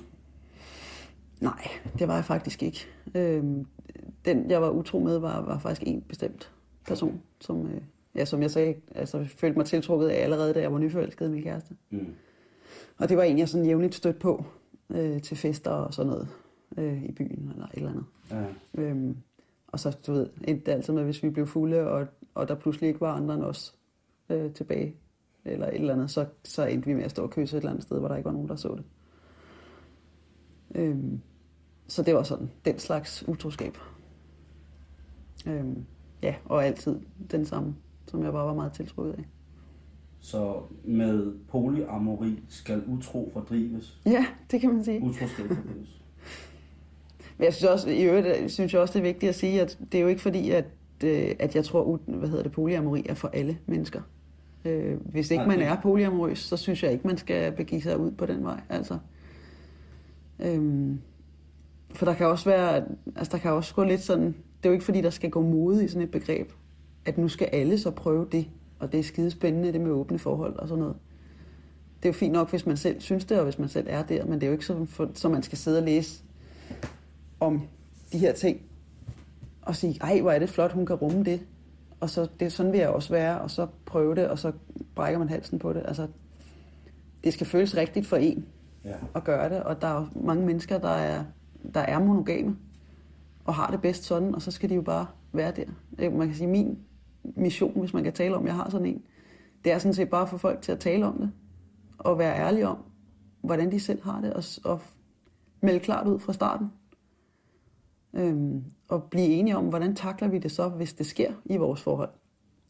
Nej, det var jeg faktisk ikke. Øhm, den, jeg var utro med, var, var faktisk en bestemt person, som, øh, ja, som jeg sagde, altså, følte mig tiltrukket af allerede, da jeg var nyforelsket min kæreste. Mm. Og det var en, jeg sådan jævnligt stødt på øh, til fester og sådan noget øh, i byen eller et eller andet. Ja. Øhm, og så, du ved, endte det altid med, hvis vi blev fulde, og, og der pludselig ikke var andre end os øh, tilbage, eller et eller andet, så, så endte vi med at stå og kysse et eller andet sted, hvor der ikke var nogen, der så det. Øhm, så det var sådan, den slags utroskab. Øhm, ja, og altid den samme, som jeg bare var meget tiltrukket af. Så med polyamori skal utro fordrives. Ja, det kan man sige. Utroskab fordrives. Men jeg synes også, i øvrigt, øh, synes jeg også, det er vigtigt at sige, at det er jo ikke fordi, at, øh, at jeg tror, hvad hedder det, polyamori er for alle mennesker. Øh, hvis ikke man er polyamorøs, så synes jeg ikke, man skal begive sig ud på den vej. Altså, øhm, for der kan også være, altså der kan også gå lidt sådan, det er jo ikke fordi, der skal gå mode i sådan et begreb, at nu skal alle så prøve det, og det er skide spændende, det med åbne forhold og sådan noget. Det er jo fint nok, hvis man selv synes det, og hvis man selv er der, men det er jo ikke så, for, så man skal sidde og læse om de her ting, og sige, ej, hvor er det flot, hun kan rumme det. Og så, det, sådan vil jeg også være, og så prøve det, og så brækker man halsen på det. Altså, det skal føles rigtigt for en Ja. at gøre det, og der er mange mennesker, der er, der er monogame, og har det bedst sådan, og så skal de jo bare være der. Øh, Man kan sige, min mission, hvis man kan tale om, jeg har sådan en, det er sådan set bare at få folk til at tale om det, og være ærlige om, hvordan de selv har det, og, og melde klart ud fra starten. Øhm, og blive enige om, hvordan takler vi det så, hvis det sker i vores forhold,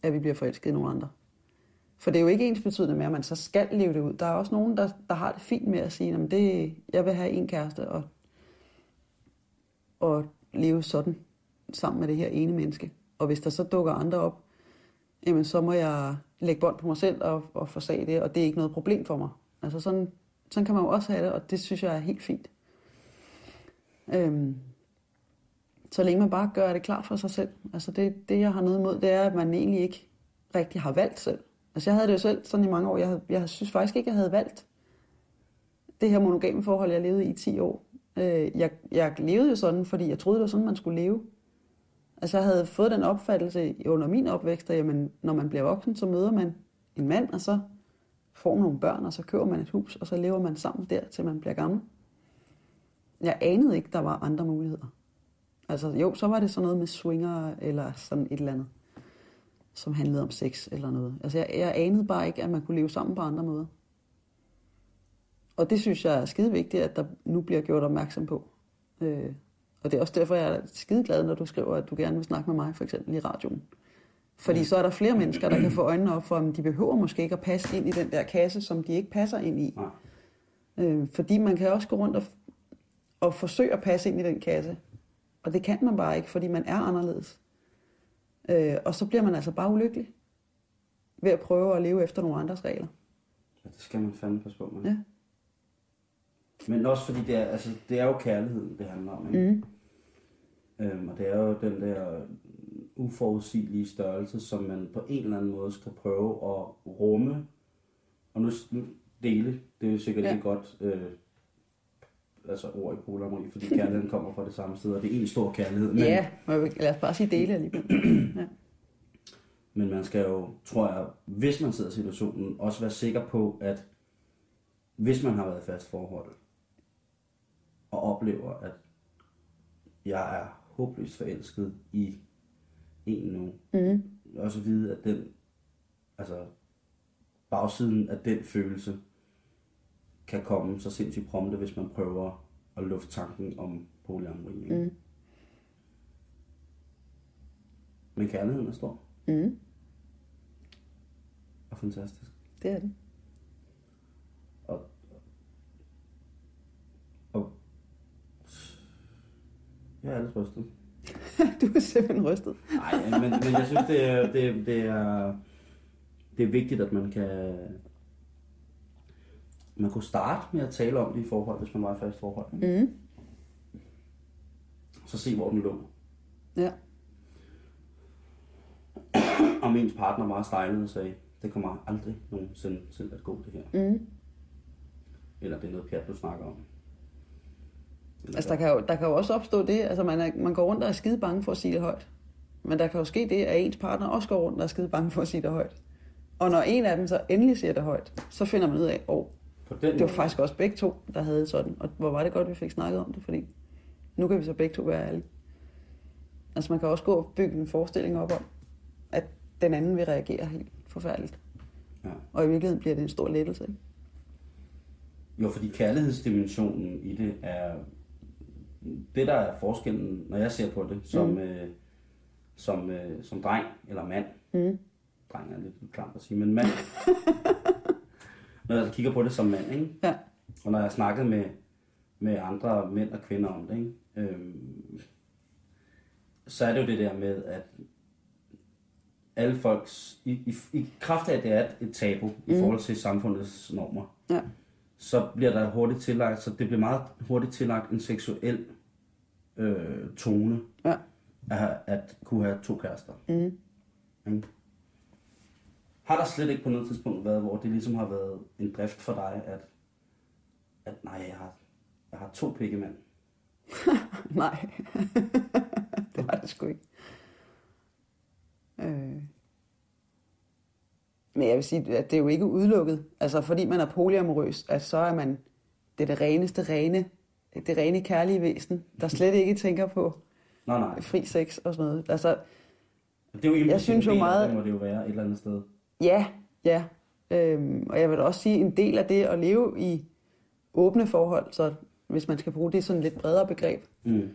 at vi bliver forelsket i nogle andre. For det er jo ikke ens betydende med, at man så skal leve det ud. Der er også nogen, der, der har det fint med at sige, at det, jeg vil have en kæreste og, og leve sådan sammen med det her ene menneske. Og hvis der så dukker andre op, jamen så må jeg lægge bånd på mig selv og, og forsage det, og det er ikke noget problem for mig. Altså sådan, sådan kan man jo også have det, og det synes jeg er helt fint. Øhm, så længe man bare gør det klar for sig selv. Altså det, det jeg har noget imod, det er, at man egentlig ikke rigtig har valgt selv. Altså jeg havde det jo selv sådan i mange år. Jeg, jeg synes faktisk ikke, jeg havde valgt det her monogame forhold, jeg levede i i 10 år. Øh, jeg, jeg levede jo sådan, fordi jeg troede, det var sådan, man skulle leve. Altså jeg havde fået den opfattelse under min opvækst, at jamen, når man bliver voksen, så møder man en mand, og så får nogle børn, og så køber man et hus, og så lever man sammen der, til man bliver gammel. Jeg anede ikke, der var andre muligheder. Altså jo, så var det sådan noget med swinger, eller sådan et eller andet, som handlede om sex eller noget. Altså jeg, jeg anede bare ikke, at man kunne leve sammen på andre måder. Og det synes jeg er skide vigtigt, at der nu bliver gjort opmærksom på. Øh, og det er også derfor, jeg er skide glad, når du skriver, at du gerne vil snakke med mig, for eksempel i radioen. Fordi så er der flere mennesker, der kan få øjnene op for, at de behøver måske ikke at passe ind i den der kasse, som de ikke passer ind i. Nej. Øh, fordi man kan også gå rundt og, og forsøge at passe ind i den kasse. Og det kan man bare ikke, fordi man er anderledes. Øh, og så bliver man altså bare ulykkelig ved at prøve at leve efter nogle andres regler. Ja, det skal man fandme passe på med. Ja. Men også fordi det er, altså, det er jo kærligheden, det handler om. Ikke? Mm. Øhm, og det er jo den der uforudsigelige størrelse, som man på en eller anden måde skal prøve at rumme. Og nu, dele, det er jo sikkert ja. ikke godt øh, altså ord i polyamori, fordi kærligheden kommer fra det samme sted, og det er en stor kærlighed. Men, Ja, lad os bare sige dele alligevel. [clears throat] ja. men man skal jo, tror jeg, hvis man sidder i situationen, også være sikker på, at hvis man har været i fast forhold, og oplever, at jeg er håbløst forelsket i en nu, Mm. også vide, at den, altså bagsiden af den følelse, kan komme så sindssygt prompte, hvis man prøver at lufte tanken om polyamori. ikke? Mm. Men kærligheden er stor Mm. og fantastisk. Det er det. Og, og jeg er lidt rystet. [laughs] du er simpelthen rystet. Nej, men, men jeg synes, det er, det, det, er, det er vigtigt, at man kan... Man kunne starte med at tale om det i forhold, hvis man var i fast forhold. ikke? Mm. Så se, hvor den lå. Ja. [clears throat] Om ens partner var stejlet og sagde, det kommer aldrig nogensinde til at gå det her. Mm. Eller det er noget pjat, du snakker om. Eller, Altså, der kan, jo, der kan jo også opstå det, altså man, er, man går rundt og er skide bange for at sige det højt. Men der kan jo ske det, at ens partner også går rundt og er skide bange for at sige det højt. Og når en af dem så endelig siger det højt, så finder man ud af, oh, den det var faktisk også begge to, der havde sådan. Og hvor var det godt, vi fik snakket om det, fordi nu kan vi så begge to være ærlige. Altså man kan også gå og bygge en forestilling op om, at den anden vil reagere helt forfærdeligt. Ja. Og i virkeligheden bliver det en stor lettelse. Ikke? Jo, fordi kærlighedsdimensionen i det er... Det, der er forskellen, når jeg ser på det, som, mm. øh, som, øh, som dreng eller mand. Mm. Dreng er lidt klamt at sige, men mand. [laughs] når jeg kigger på det som mand, ikke? Ja. Og når jeg har snakket med, med andre mænd og kvinder om det, ikke? Øhm, så er det jo det der med, at alle folks, i, i, i kraft af, at det er et, tabu mm. i forhold til samfundets normer, Ja. så bliver der hurtigt tillagt, så det bliver meget hurtigt tillagt en seksuel øh, tone Ja. at, at kunne have to kærester. Mm. Ikke? Har der slet ikke på noget tidspunkt været, hvor det ligesom har været en drift for dig, at, at nej, jeg har, jeg har to pikkemænd. [laughs] Nej, [laughs] det var det sgu ikke. Øh. Men jeg vil sige, at det er jo ikke udelukket. Altså, fordi man er polyamorøs, at så er man det, er det reneste, rene, det rene kærlige væsen, der [laughs] slet ikke tænker på Nej, nej. fri sex og sådan noget. Altså, Det er jo implicit synes jo meget- Det må det jo være et eller andet sted. Ja, ja. Øhm, og jeg vil også sige, en del af det at leve i åbne forhold, så hvis man skal bruge det sådan lidt bredere begreb, Mm.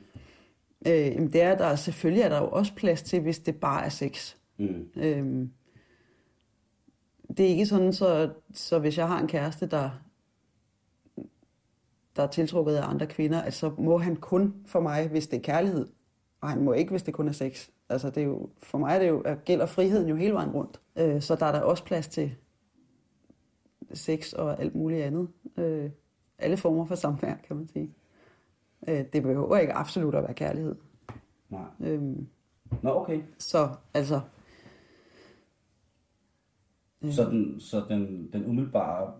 øh, jamen det er, der selvfølgelig er der jo også plads til, hvis det bare er sex. Mm. Øhm, det er ikke sådan, så, så hvis jeg har en kæreste, der, der er tiltrukket af andre kvinder, at så må han kun for mig, hvis det er kærlighed, og han må ikke, hvis det kun er sex. Altså det er jo, for mig er det jo, at gælder friheden jo hele vejen rundt. Øh, så der er der også plads til sex og alt muligt andet. Øh, alle former for samvær, kan man sige. Øh, det behøver ikke absolut at være kærlighed. Nej. Øhm, Nå, okay. så altså, Så den, så den, den umiddelbare,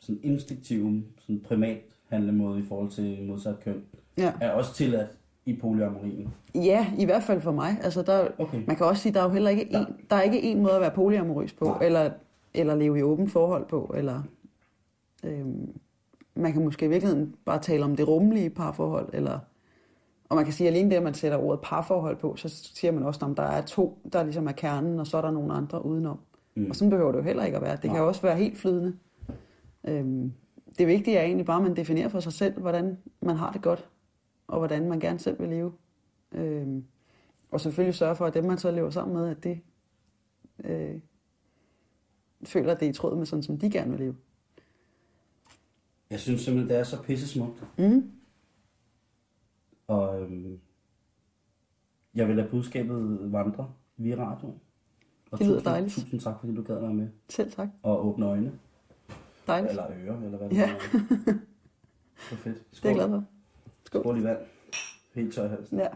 sådan instinktive, sådan primat handlemåde i forhold til modsat køn, ja. er også tilladt i polyamorien. Ja, i hvert fald for mig. Altså, der, Okay. Man kan også sige, der er jo heller ikke en, der er ikke en måde at være polyamorøs på, Nej. eller, eller leve i åbent forhold på, eller øhm, man kan måske i virkeligheden bare tale om det rummelige parforhold, eller og man kan sige, at alene det, at man sætter ordet parforhold på, så siger man også, at der er to, der ligesom er kernen, og så er der nogle andre udenom. Mm. Og sådan behøver det jo heller ikke at være. Det Nej. kan også være helt flydende. Øhm, det vigtige er egentlig bare, at man definerer for sig selv, hvordan man har det godt, og hvordan man gerne selv vil leve. Øhm, og selvfølgelig sørge for, at dem, man så lever sammen med, at det øh, føler, at det er i tråd med sådan, som de gerne vil leve. Jeg synes simpelthen, det er så pisse smukt. Mm. Og øhm, jeg vil lade budskabet vandre via radioen. Og Det lyder tusind, dejligt. Tusind tak, fordi du gad være med. Selv tak. Og åbne øjne. Dejligt. Eller ører, eller hvad det Ja. er. [laughs] Er fedt. Det er jeg glad for. Skål. Skål i vand. Helt tør halsen. Ja.